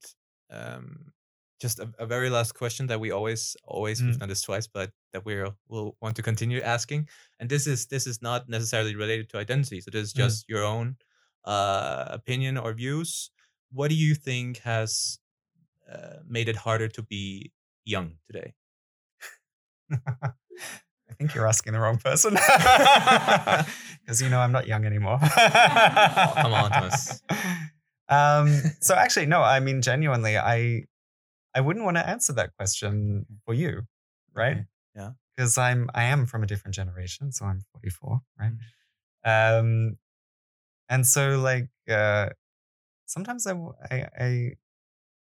[SPEAKER 2] um, just a, a very last question that we always always we've
[SPEAKER 3] Mm.
[SPEAKER 2] done this twice, but that we will want to continue asking. And this is this is not necessarily related to identity. So this is
[SPEAKER 3] Mm.
[SPEAKER 2] just your own uh, opinion or views. What do you think has uh, made it harder to be young today?
[SPEAKER 3] I think you're asking the wrong person. <laughs> Because you know I'm not young anymore.
[SPEAKER 2] Oh, come on, Thomas. <laughs>
[SPEAKER 3] Um, so actually, no, I mean genuinely, I I wouldn't want to answer that question for you, right?
[SPEAKER 2] Yeah.
[SPEAKER 3] Because I'm I am from a different generation, so I'm 44, right?
[SPEAKER 2] Mm.
[SPEAKER 3] Um, and so like uh, sometimes i i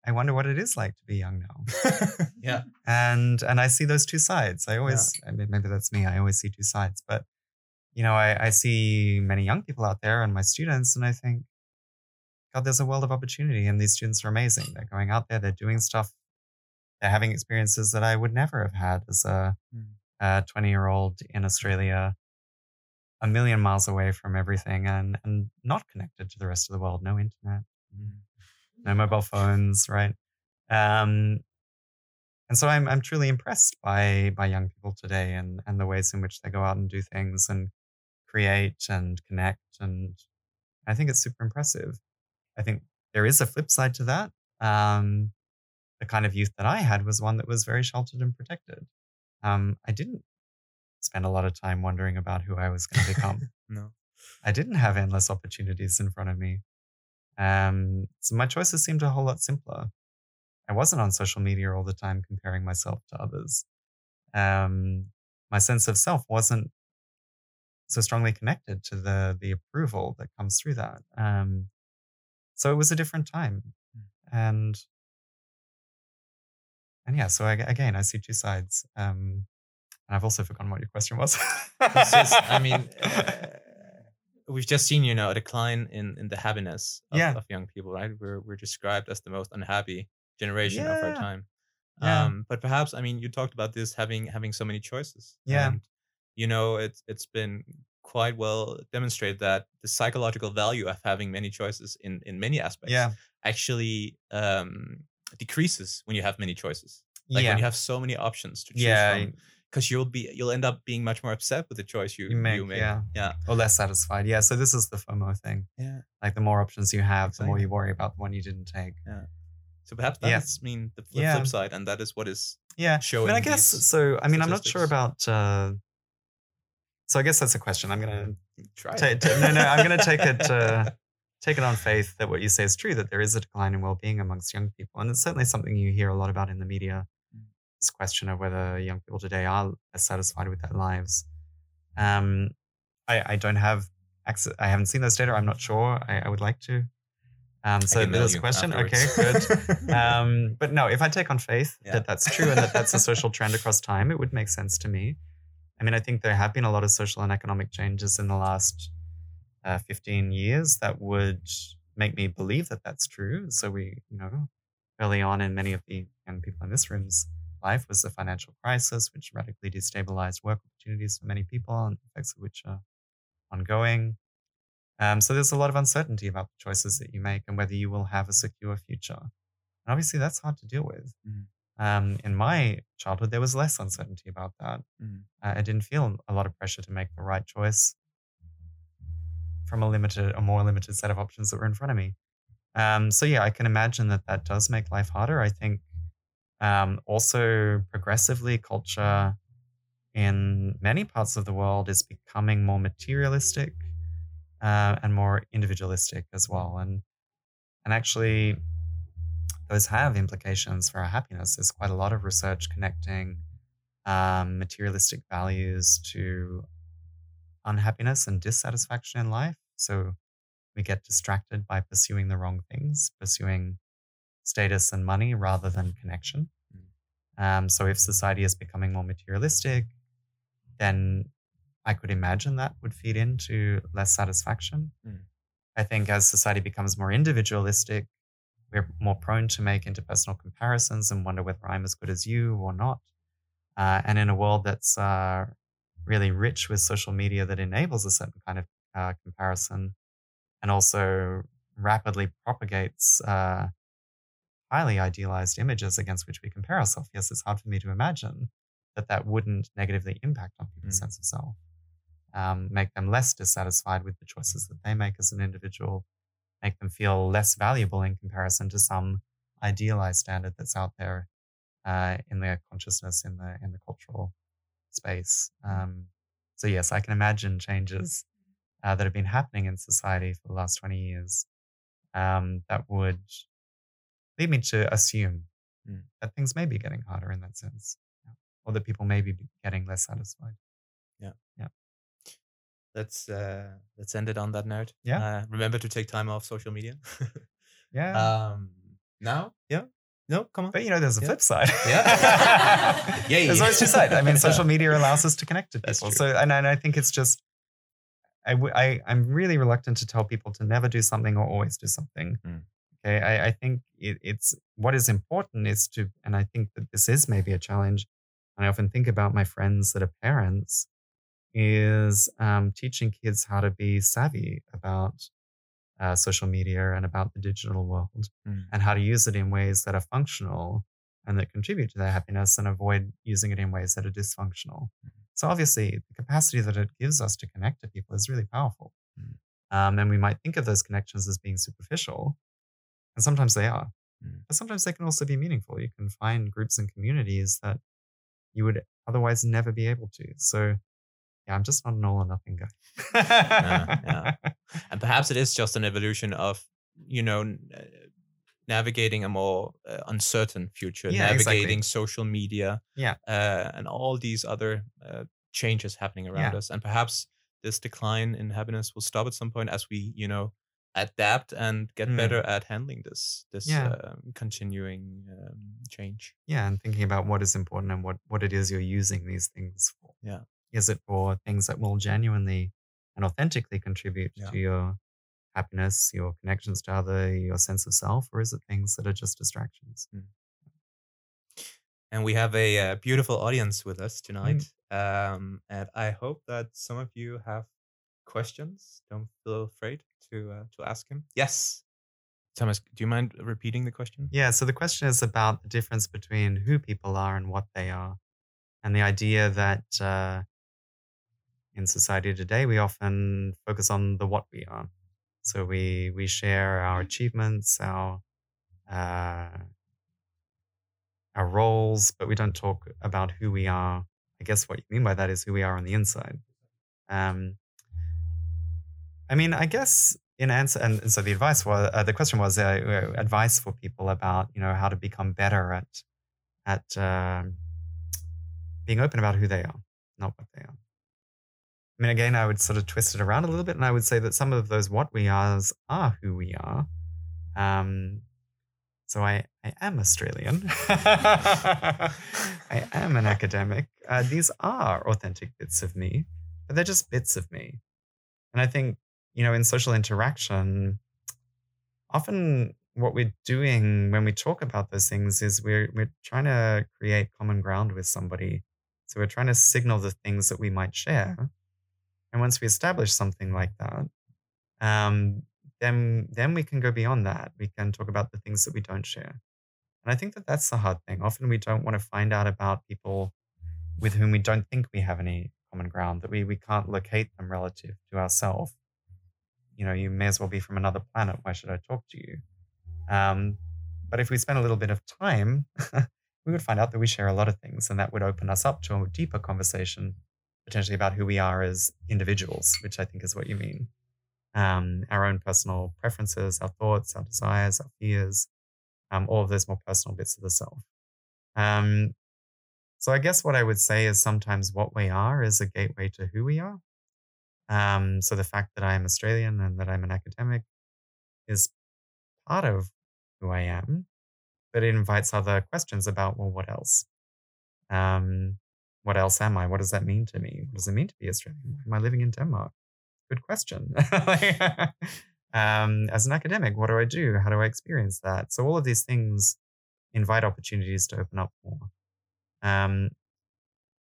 [SPEAKER 3] i wonder what it is like to be young now <laughs>
[SPEAKER 2] yeah.
[SPEAKER 3] and and I see those two sides. I always, I mean, maybe that's me. I always see two sides, but you know, I, I see many young people out there and my students, and I think, God, there's a world of opportunity, and these students are amazing. They're going out there, they're doing stuff, having experiences that I would never have had as a
[SPEAKER 2] Mm.
[SPEAKER 3] 20 year old in Australia, a million miles away from everything, and and not connected to the rest of the world. No internet
[SPEAKER 2] Mm.
[SPEAKER 3] no mobile phones, right? Um, and so I'm I'm truly impressed by by young people today and and the ways in which they go out and do things and create and connect, and I think it's super impressive. I think there is a flip side to that. Um, the kind of youth that I had was one that was very sheltered and protected. Um, I didn't spend a lot of time wondering about who I was going to become. <laughs>
[SPEAKER 2] No.
[SPEAKER 3] I didn't have endless opportunities in front of me. Um, so my choices seemed a whole lot simpler. I wasn't on social media all the time comparing myself to others. Um, my sense of self wasn't so strongly connected to the the approval that comes through that. Um, so it was a different time, and and yeah. So I, again, I see two sides. Um, and I've also forgotten what your question was.
[SPEAKER 2] It's just, I mean, <laughs> uh, we've just seen, you know, a decline in in the happiness of,
[SPEAKER 3] Yeah.
[SPEAKER 2] of young people, right? We're we're described as the most unhappy generation of our time.
[SPEAKER 3] Yeah.
[SPEAKER 2] Um, but perhaps, I mean, you talked about this having having so many choices.
[SPEAKER 3] Yeah.
[SPEAKER 2] And, you know, it's it's been quite well demonstrated that the psychological value of having many choices in in many aspects
[SPEAKER 3] yeah,
[SPEAKER 2] actually um decreases when you have many choices. Like
[SPEAKER 3] yeah,
[SPEAKER 2] when you have so many options to choose
[SPEAKER 3] yeah.
[SPEAKER 2] from because you'll be you'll end up being much more upset with the choice you
[SPEAKER 3] You make,
[SPEAKER 2] you made.
[SPEAKER 3] yeah.
[SPEAKER 2] yeah,
[SPEAKER 3] or less satisfied. Yeah. So this is the FOMO thing.
[SPEAKER 2] yeah.
[SPEAKER 3] Like the more options you have, the more you worry about the one you didn't take. Yeah.
[SPEAKER 2] So perhaps that's I mean the flip,
[SPEAKER 3] Yeah.
[SPEAKER 2] flip side, and that is what is
[SPEAKER 3] Yeah. I
[SPEAKER 2] showing.
[SPEAKER 3] mean, I guess so. I mean, I'm not sure about. Uh, So I guess that's a question. I'm gonna
[SPEAKER 2] Try. it.
[SPEAKER 3] ta- no, no. I'm gonna take it. Uh, <laughs> <laughs> take it on faith that what you say is true. That there is a decline in well-being amongst young people, and it's certainly something you hear a lot about in the media.
[SPEAKER 2] Mm.
[SPEAKER 3] This question of whether young people today are satisfied with their lives. Um, I, I don't have access. I haven't seen those data. I'm not sure. I, I would like to. Um, so there's a question. Okay, good. <laughs> um, but no, if I take on faith
[SPEAKER 2] Yeah.
[SPEAKER 3] that that's true and that that's a social trend across time, it would make sense to me. I mean, I think there have been a lot of social and economic changes in the last uh, 15 years that would make me believe that that's true. So we, you know, early on in many of the young people in this room's life was the financial crisis, which radically destabilized work opportunities for many people, and effects of which are ongoing. Um, so there's a lot of uncertainty about the choices that you make and whether you will have a secure future. And obviously, that's hard to deal with.
[SPEAKER 2] Mhm.
[SPEAKER 3] Um, in my childhood, there was less uncertainty about that.
[SPEAKER 2] Mhm.
[SPEAKER 3] Uh, I didn't feel a lot of pressure to make the right choice from a limited, a more limited set of options that were in front of me. Um, so yeah, I can imagine that that does make life harder. I think um, also progressively culture in many parts of the world is becoming more materialistic uh, and more individualistic as well. And and actually, those have implications for our happiness. There's quite a lot of research connecting um, materialistic values to unhappiness and dissatisfaction in life. So we get distracted by pursuing the wrong things, pursuing status and money rather than connection. Um, so if society is becoming more materialistic, then I could imagine that would feed into less satisfaction.
[SPEAKER 2] Mm.
[SPEAKER 3] I think as society becomes more individualistic, we're more prone to make interpersonal comparisons and wonder whether I'm as good as you or not. Uh, and in a world that's uh, really rich with social media that enables a certain kind of uh, comparison and also rapidly propagates uh, highly idealized images against which we compare ourselves. Yes, it's hard for me to imagine that that wouldn't negatively impact on people's
[SPEAKER 2] Mm.
[SPEAKER 3] sense of self, um, make them less dissatisfied with the choices that they make as an individual, make them feel less valuable in comparison to some idealized standard that's out there uh, in their consciousness in the in the cultural space. Um, so yes, I can imagine changes uh, that have been happening in society for the last twenty years um, that would lead me to assume
[SPEAKER 2] Mm.
[SPEAKER 3] that things may be getting harder in that sense, yeah. or that people may be getting less satisfied. Yeah. Yeah.
[SPEAKER 2] Let's uh, let's end it on that note.
[SPEAKER 3] Yeah.
[SPEAKER 2] Uh, remember to take time off social media. <laughs>
[SPEAKER 3] Yeah,
[SPEAKER 2] um. Now. Yeah. No. Come on.
[SPEAKER 3] but you know, there's a
[SPEAKER 2] yeah.
[SPEAKER 3] flip side.
[SPEAKER 2] Yeah. <laughs> yeah.
[SPEAKER 3] there's always two sides. I mean, <laughs> social media allows us to connect to people. So, and, and I think it's just, I, w- I, I'm really reluctant to tell people to never do something or always do something.
[SPEAKER 2] Mm.
[SPEAKER 3] Okay. I, I think it, it's what is important is to, and I think that this is maybe a challenge. And I often think about my friends that are parents is um, teaching kids how to be savvy about uh, social media and about the digital world
[SPEAKER 2] Mm.
[SPEAKER 3] and how to use it in ways that are functional and that contribute to their happiness and avoid using it in ways that are dysfunctional. So obviously, the capacity that it gives us to connect to people is really powerful.
[SPEAKER 2] Mm.
[SPEAKER 3] Um, and we might think of those connections as being superficial, and sometimes they are.
[SPEAKER 2] Mm.
[SPEAKER 3] But sometimes they can also be meaningful. You can find groups and communities that you would otherwise never be able to. So, yeah, I'm just not an all or nothing guy.
[SPEAKER 2] yeah. <laughs> and perhaps it is just an evolution of you know uh, navigating a more uh, uncertain future
[SPEAKER 3] Yeah, exactly.
[SPEAKER 2] navigating social media
[SPEAKER 3] Yeah.
[SPEAKER 2] uh, and all these other uh, changes happening around
[SPEAKER 3] Yeah.
[SPEAKER 2] us and perhaps this decline in happiness will stop at some point as we you know adapt and get
[SPEAKER 3] Mm.
[SPEAKER 2] better at handling this this
[SPEAKER 3] Yeah.
[SPEAKER 2] um, continuing um, change
[SPEAKER 3] yeah and thinking about what is important and what what it is you're using these things for
[SPEAKER 2] Yeah.
[SPEAKER 3] Is it for things that will genuinely and authentically contribute
[SPEAKER 2] Yeah.
[SPEAKER 3] to your happiness your connections to other your sense of self or is it things that are just distractions
[SPEAKER 2] and we have a uh, beautiful audience with
[SPEAKER 3] Mm.
[SPEAKER 2] us tonight. Um, and I hope that some of you have questions. Don't feel afraid to uh, to ask him. Yes, Thomas, do you mind repeating the question?
[SPEAKER 3] yeah so the question is about the difference between who people are and what they are and the idea that uh, in society today we often focus on the what we are. So we we share our achievements our uh, our roles but we don't talk about who we are. I guess what you mean by that is who we are on the inside. Um, I mean, I guess in answer, and, and so the advice was, uh, the question was uh, uh, advice for people about, you know, how to become better at, at um, being open about who they are, not what they are. I mean, again, I would sort of twist it around a little bit, and I would say that some of those what we are's are who we are. Um, so I, I am Australian. <laughs> I am an academic. Uh, these are authentic bits of me, but they're just bits of me. And I think, you know, in social interaction, often what we're doing when we talk about those things is we're we're trying to create common ground with somebody. So we're trying to signal the things that we might share and once we establish something like that, um, then then we can go beyond that. We can talk about the things that we don't share. And I think that that's the hard thing. Often we don't want to find out about people with whom we don't think we have any common ground, that we, we can't locate them relative to ourselves. You know, you may as well be from another planet. Why should I talk to you? Um, but if we spend a little bit of time, <laughs> we would find out that we share a lot of things, and that would open us up to a deeper conversation potentially about who we are as individuals, which I think is what you mean. Um, our own personal preferences, our thoughts, our desires, our fears, um, all of those more personal bits of the self. Um, so I guess what I would say is sometimes what we are is a gateway to who we are. Um, so the fact that I am Australian and that I'm an academic is part of who I am, but it invites other questions about, well, what else? Um, what else am I? What does that mean to me? What does it mean to be Australian? Am I living in Denmark? Good question. <laughs> um, as an academic, what do I do? How do I experience that? So all of these things invite opportunities to open up more. Um,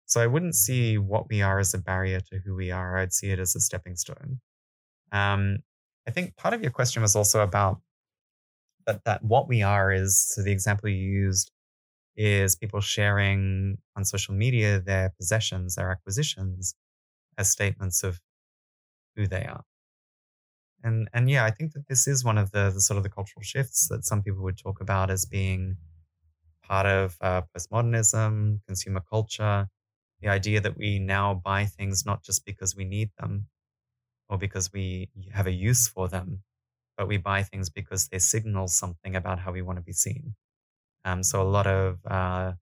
[SPEAKER 3] so I wouldn't see what we are as a barrier to who we are. I'd see it as a stepping stone. Um, I think part of your question was also about that, that what we are is, so the example you used is people sharing on social media their possessions, their acquisitions as statements of who they are. And and yeah, I think that this is one of the, the sort of the cultural shifts that some people would talk about as being part of uh, postmodernism, consumer culture, the idea that we now buy things not just because we need them or because we have a use for them, but we buy things because they signal something about how we want to be seen. Um, so a lot of uh,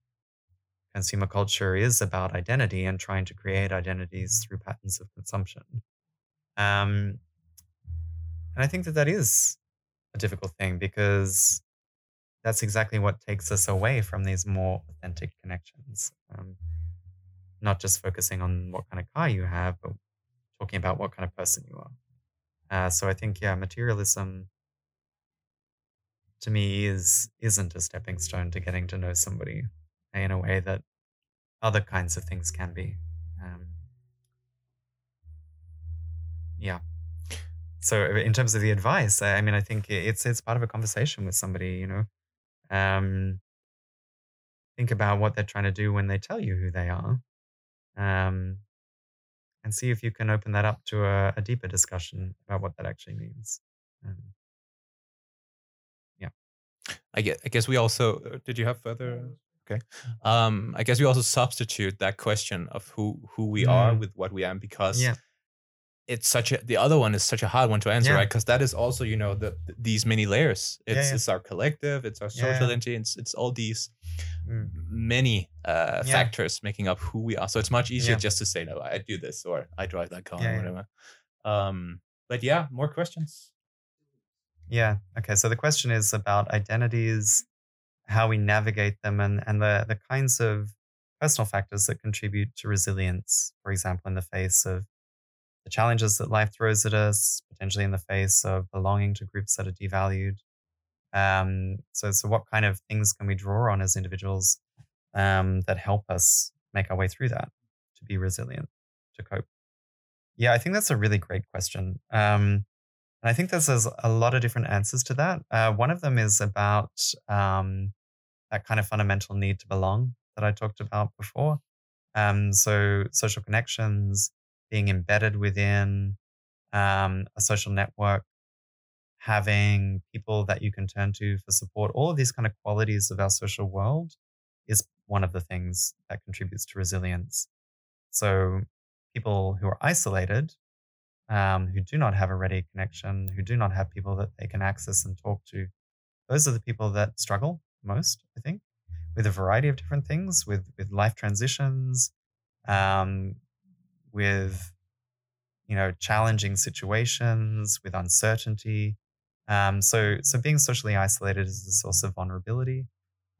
[SPEAKER 3] consumer culture is about identity and trying to create identities through patterns of consumption. Um, and I think that that is a difficult thing because that's exactly what takes us away from these more authentic connections. Um, not just focusing on what kind of car you have, but talking about what kind of person you are. Uh, so I think, yeah, materialism to me is isn't a stepping stone to getting to know somebody in a way that other kinds of things can be. Um, yeah. So in terms of the advice, I mean, I think it's it's part of a conversation with somebody. You know, um, think about what they're trying to do when they tell you who they are, um, and see if you can open that up to a, a deeper discussion about what that actually means. Um,
[SPEAKER 2] I guess, I guess we also uh, did you have further okay. Um i guess we also substitute that question of who who we mm. are with what we am because yeah. it's such a the other one is such a hard one to answer yeah. right? Because that is also you know the, these many layers. It's yeah, it's our collective it's our social identity it's, it's all these mm. many uh factors making up who we are. So it's much easier just to say no i do this or i drive that car or whatever. Um but yeah more questions
[SPEAKER 3] yeah. Okay. So the question is about identities, how we navigate them, and, and the, the kinds of personal factors that contribute to resilience, for example, in the face of the challenges that life throws at us, potentially in the face of belonging to groups that are devalued. Um, so, so what kind of things can we draw on as individuals um, that help us make our way through that to be resilient, to cope? Yeah, I think that's a really great question. Um, and I think there's a lot of different answers to that. Uh, one of them is about um, that kind of fundamental need to belong that I talked about before. Um, so, social connections, being embedded within um, a social network, having people that you can turn to for support, all of these kind of qualities of our social world is one of the things that contributes to resilience. So, people who are isolated, um, who do not have a ready connection, who do not have people that they can access and talk to, those are the people that struggle most, I think, with a variety of different things, with with life transitions, um, with you know challenging situations, with uncertainty. Um, so so being socially isolated is a source of vulnerability.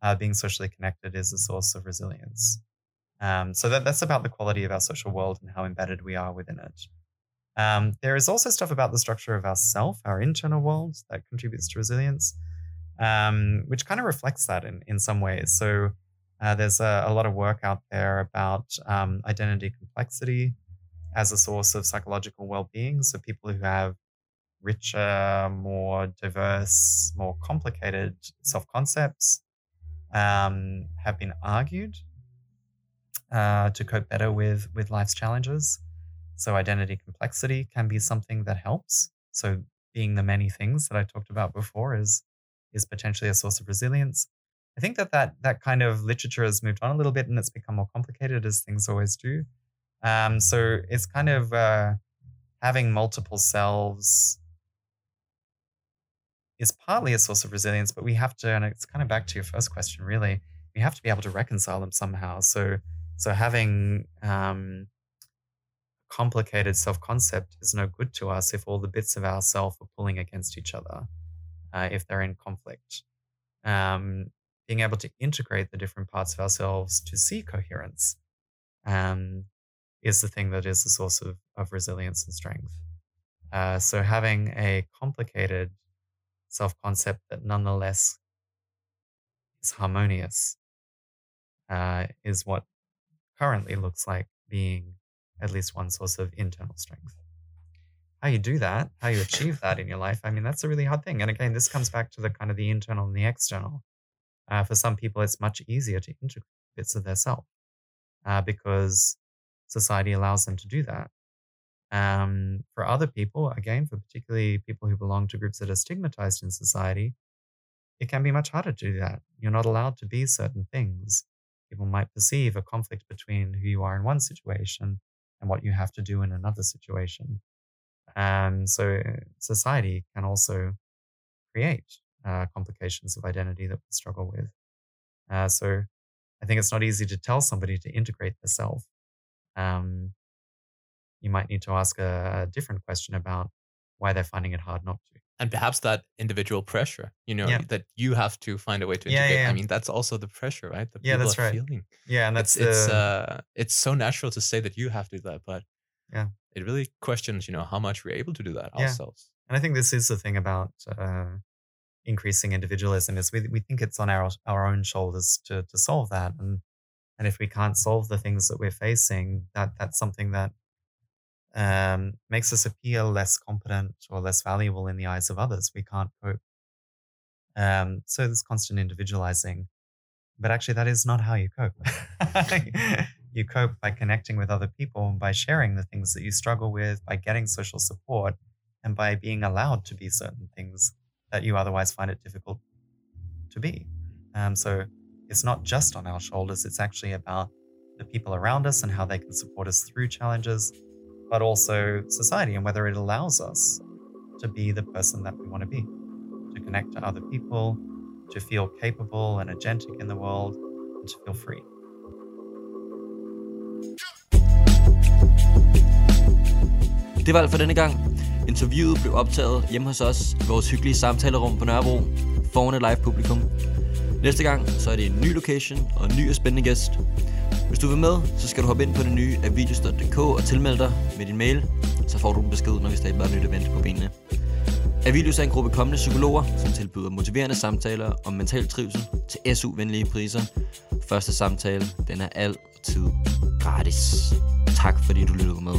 [SPEAKER 3] Uh, being socially connected is a source of resilience. Um, so that, that's about the quality of our social world and how embedded we are within it. Um, there is also stuff about the structure of our self, our internal world, that contributes to resilience, um, which kind of reflects that in, in some ways. So uh, there's a, a, lot of work out there about um, identity complexity as a source of psychological well-being. So people who have richer, more diverse, more complicated self-concepts um, have been argued uh, to cope better with with life's challenges. So identity complexity can be something that helps. So being the many things that I talked about before is is potentially a source of resilience. I think that that that kind of literature has moved on a little bit and it's become more complicated as things always do. Um, so it's kind of uh, having multiple selves is partly a source of resilience, but we have to, and it's kind of back to your first question, really. We have to be able to reconcile them somehow. So so having um, complicated self-concept is no good to us if all the bits of ourself are pulling against each other, uh, if they're in conflict. Um, being able to integrate the different parts of ourselves to see coherence um, is the thing that is the source of, of resilience and strength. Uh, so having a complicated self-concept that nonetheless is harmonious uh, is what currently looks like being at least one source of internal strength. How you do that, how you achieve that in your life, I mean, that's a really hard thing. And again, this comes back to the kind of the internal and the external. Uh, for some people, it's much easier to integrate bits of their self uh, because society allows them to do that. Um, for other people, again, for particularly people who belong to groups that are stigmatized in society, it can be much harder to do that. You're not allowed to be certain things people might perceive a conflict between who you are in one situation and what you have to do in another situation. And so society can also create uh, complications of identity that we struggle with. Uh, so I think it's not easy to tell somebody to integrate the self. Um, you might need to ask a, a different question about why they're finding it hard not to
[SPEAKER 2] and perhaps that individual pressure you know yeah. that you have to find a way to integrate. Yeah, yeah, i mean that's also the pressure right that
[SPEAKER 3] yeah that's right.
[SPEAKER 2] feeling.
[SPEAKER 3] Yeah and that's
[SPEAKER 2] it's the... it's, uh, it's so natural to say that you have to do that but
[SPEAKER 3] yeah.
[SPEAKER 2] it really questions you know how much we're able to do that ourselves.
[SPEAKER 3] and i think this is the thing about uh, increasing individualism is we, we think it's on our our own shoulders to to solve that and and if we can't solve the things that we're facing that that's something that um, makes us appear less competent or less valuable in the eyes of others. We can't cope. Um, so this constant individualizing. But actually, that is not how you cope. <laughs> you cope by connecting with other people, by sharing the things that you struggle with, by getting social support, and by being allowed to be certain things that you otherwise find it difficult to be. Um, so it's not just on our shoulders, it's actually about the people around us and how they can support us through challenges but also society and whether it allows us to be the person that we want to be, to connect to other people, to feel capable and agentic in the world, and to feel free.
[SPEAKER 1] Det var alt for denne gang. Interviewet blev optaget hjemme hos os i vores hyggelige samtalerum på Nørrebro foran et live publikum. Næste gang så er det en ny location og en ny og spændende gæst. Hvis du vil med, så skal du hoppe ind på det nye avidius.dk og tilmelde dig med din mail. Så får du en besked, når vi stadig bare nyt event på benene. Avilius er en gruppe kommende psykologer, som tilbyder motiverende samtaler om mental trivsel til SU-venlige priser. Første samtale, den er altid gratis. Tak fordi du lyttede med.